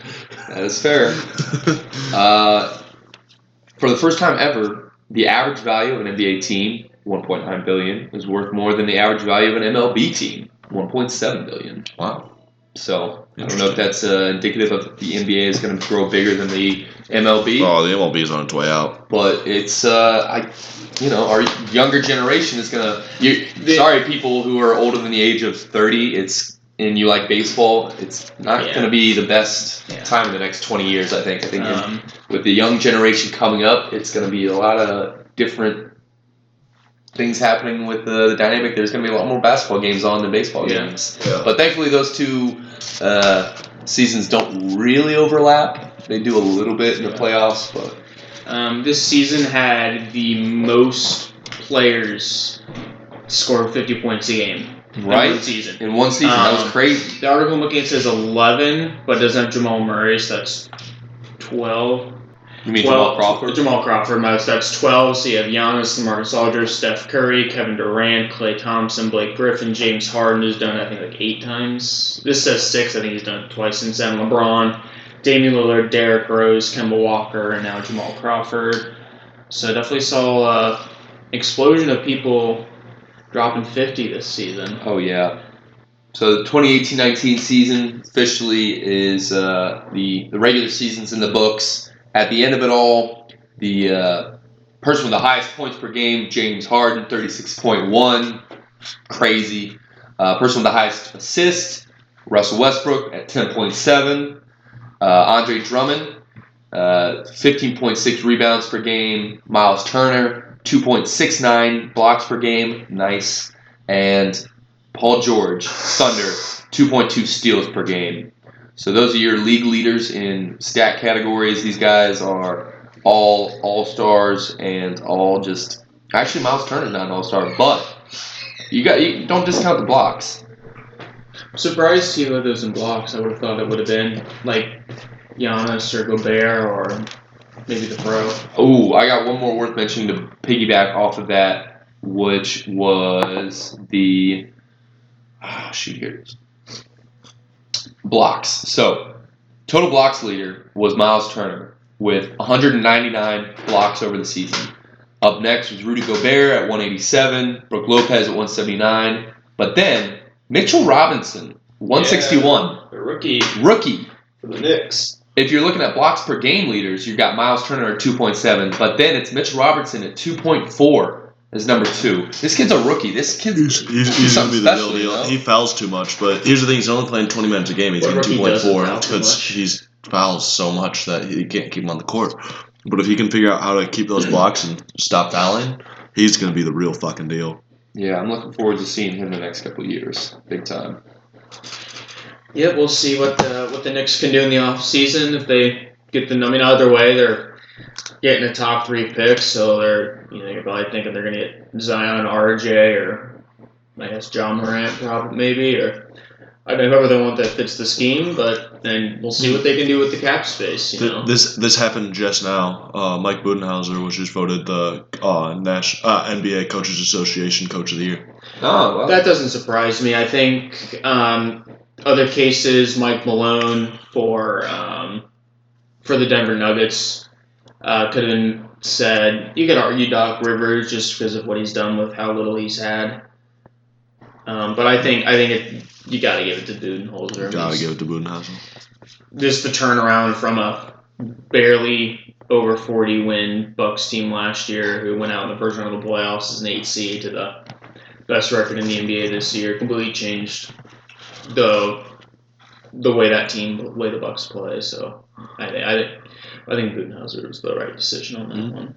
That is fair. Uh, for the first time ever, the average value of an NBA team, 1.9 billion, is worth more than the average value of an MLB team, 1.7 billion. wow. So I don't know if that's uh, indicative of the NBA is going to grow bigger than the MLB, Oh, the MLB is on its way out. but it's uh, I, you know, our younger generation is going to. Sorry, people who are older than the age of 30. It's and you like baseball. It's not Yeah. going to be the best Yeah. time in the next 20 years. I think. I think Um, with the young generation coming up, it's going to be a lot of different things happening with the, the dynamic. There's going to be a lot more basketball games on than baseball Yeah. games. Yeah. But thankfully, those two uh, seasons don't really overlap. They do a little bit in the playoffs, but um, this season had the most players score 50 points a game. in one right season. in one season, that was Um, crazy. The article I'm looking at says 11, but doesn't have Jamal Murray, so that's 12. You mean 12 Jamal Crawford? Jamal Crawford, my that's 12. So you have Giannis, Marcus Aldridge, Steph Curry, Kevin Durant, Klay Thompson, Blake Griffin, James Harden, who's done, it, I think, like eight times. This says six. I think he's done it twice since then. LeBron, Damian Lillard, Derrick Rose, Kemba Walker, and now Jamal Crawford. So definitely saw uh, explosion of people dropping 50 this season. Oh yeah. So the 2018-19 season officially is uh, the the regular season's in the books. At the end of it all, the uh, person with the highest points per game, James Harden, 36.1, crazy. Uh, person with the highest assists, Russell Westbrook at 10.7. Uh, Andre Drummond, uh, 15.6 rebounds per game. Miles Turner, 2.69 blocks per game, nice. And Paul George, Thunder, 2.2 steals per game. So those are your league leaders in stat categories. These guys are all all stars and all just actually Miles Turner's not an all star, but you got you don't discount the blocks. I'm Surprised he led those in blocks. I would have thought it would have been like Giannis or Gobert or maybe the pro. Oh, I got one more worth mentioning to piggyback off of that, which was the oh, shoot here it is. Blocks. So total blocks leader was Miles Turner with 199 blocks over the season. Up next was Rudy Gobert at 187, Brook Lopez at 179, but then Mitchell Robinson 161, The rookie rookie for the Knicks. if you're looking at blocks per game leaders, you've got Miles Turner at 2.7, but then it's Mitch Robinson at 2.4 as number two. This kid's a rookie. This kid's He's, he's, he's gonna be something the special, real you know? He fouls too much, but here's the thing: he's only playing 20 minutes a game. He's What getting 2.4. foul because much? he's fouls so much that he can't keep him on the court. But if he can figure out how to keep those blocks and stop fouling, he's gonna be the real fucking deal. Yeah, I'm looking forward to seeing him the next couple of years. Big time. Yeah, we'll see what the what the Knicks can do in the off season if they get the. I mean, either way, they're getting a top three pick, so they're you know you're probably thinking they're gonna get Zion, RJ, or I guess Ja Morant, probably maybe, or I don't know whoever they want that fits the scheme. But then we'll see what they can do with the cap space. You Th- know, This this happened just now. Uh, Mike Budenholzer was just voted the uh, Nash, uh, NBA Coaches Association Coach of the Year. Oh, well. That doesn't surprise me. I think um, other cases, Mike Malone for um, for the Denver Nuggets uh, could have been said. You could argue Doc Rivers just because of what he's done with how little he's had. Um, but I think I think it, you got to give it to Budenholzer. Gotta He's- give it to Budenholzer. just the turnaround from a barely over 40 win Bucks team last year who went out in the first round of the playoffs as an 8 seed to the best record in the NBA this year completely changed the the way that team the way the Bucks play so I I think I think Budenholzer was the right decision on that Mhm. one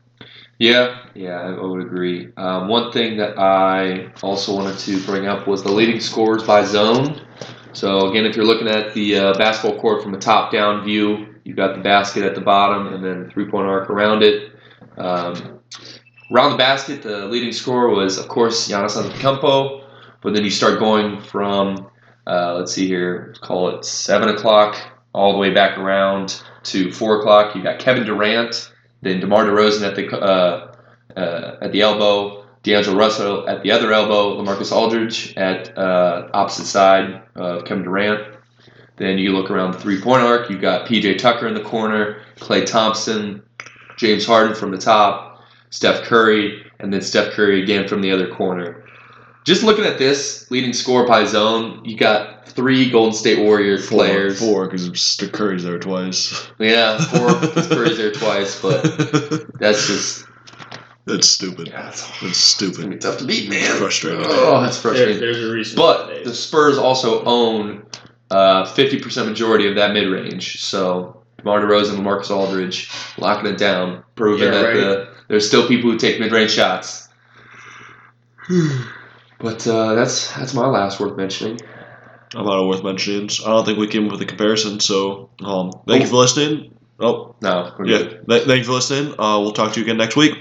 Yeah, yeah, I I would agree. Um, one thing that I also wanted to bring up was the leading scores by zone. So again, if you're looking at the uh, basketball court from a top-down view, you've got the basket at the bottom and then the three-point arc around it. Um, around the basket, the leading scorer was, of course, Giannis Antetokounmpo. But then you start going from, uh, let's see here, let's call it seven o'clock all the way back around to four o'clock. You got Kevin Durant. Then DeMar DeRozan at the uh, uh, at the elbow, D'Angelo Russell at the other elbow, LaMarcus Aldridge at uh, opposite side of Kevin Durant. Then you look around the three point arc. You got PJ Tucker in the corner, Klay Thompson, James Harden from the top, Steph Curry, and then Steph Curry again from the other corner. Just looking at this leading score by zone, you got three Golden State Warriors Four, players. four, because Curry's there twice. Yeah, four because Curry's there twice, but that's just That's stupid. yeah, it's That's stupid. gonna be tough to beat, man. Frustrating. Oh, that's there, frustrating. there's a reason But the Spurs also own uh, 50% majority of that mid range. So DeMar DeRozan and Marcus Aldridge locking it down, proving Yeah, that right. the, there's still people who take mid range shots. but uh, that's that's my last worth mentioning. I'm not worth mentioning. I don't think we came up with a comparison. So, um, thank you for listening. Oh, No, yeah. Th- thank you for listening. Uh, we'll talk to you again next week.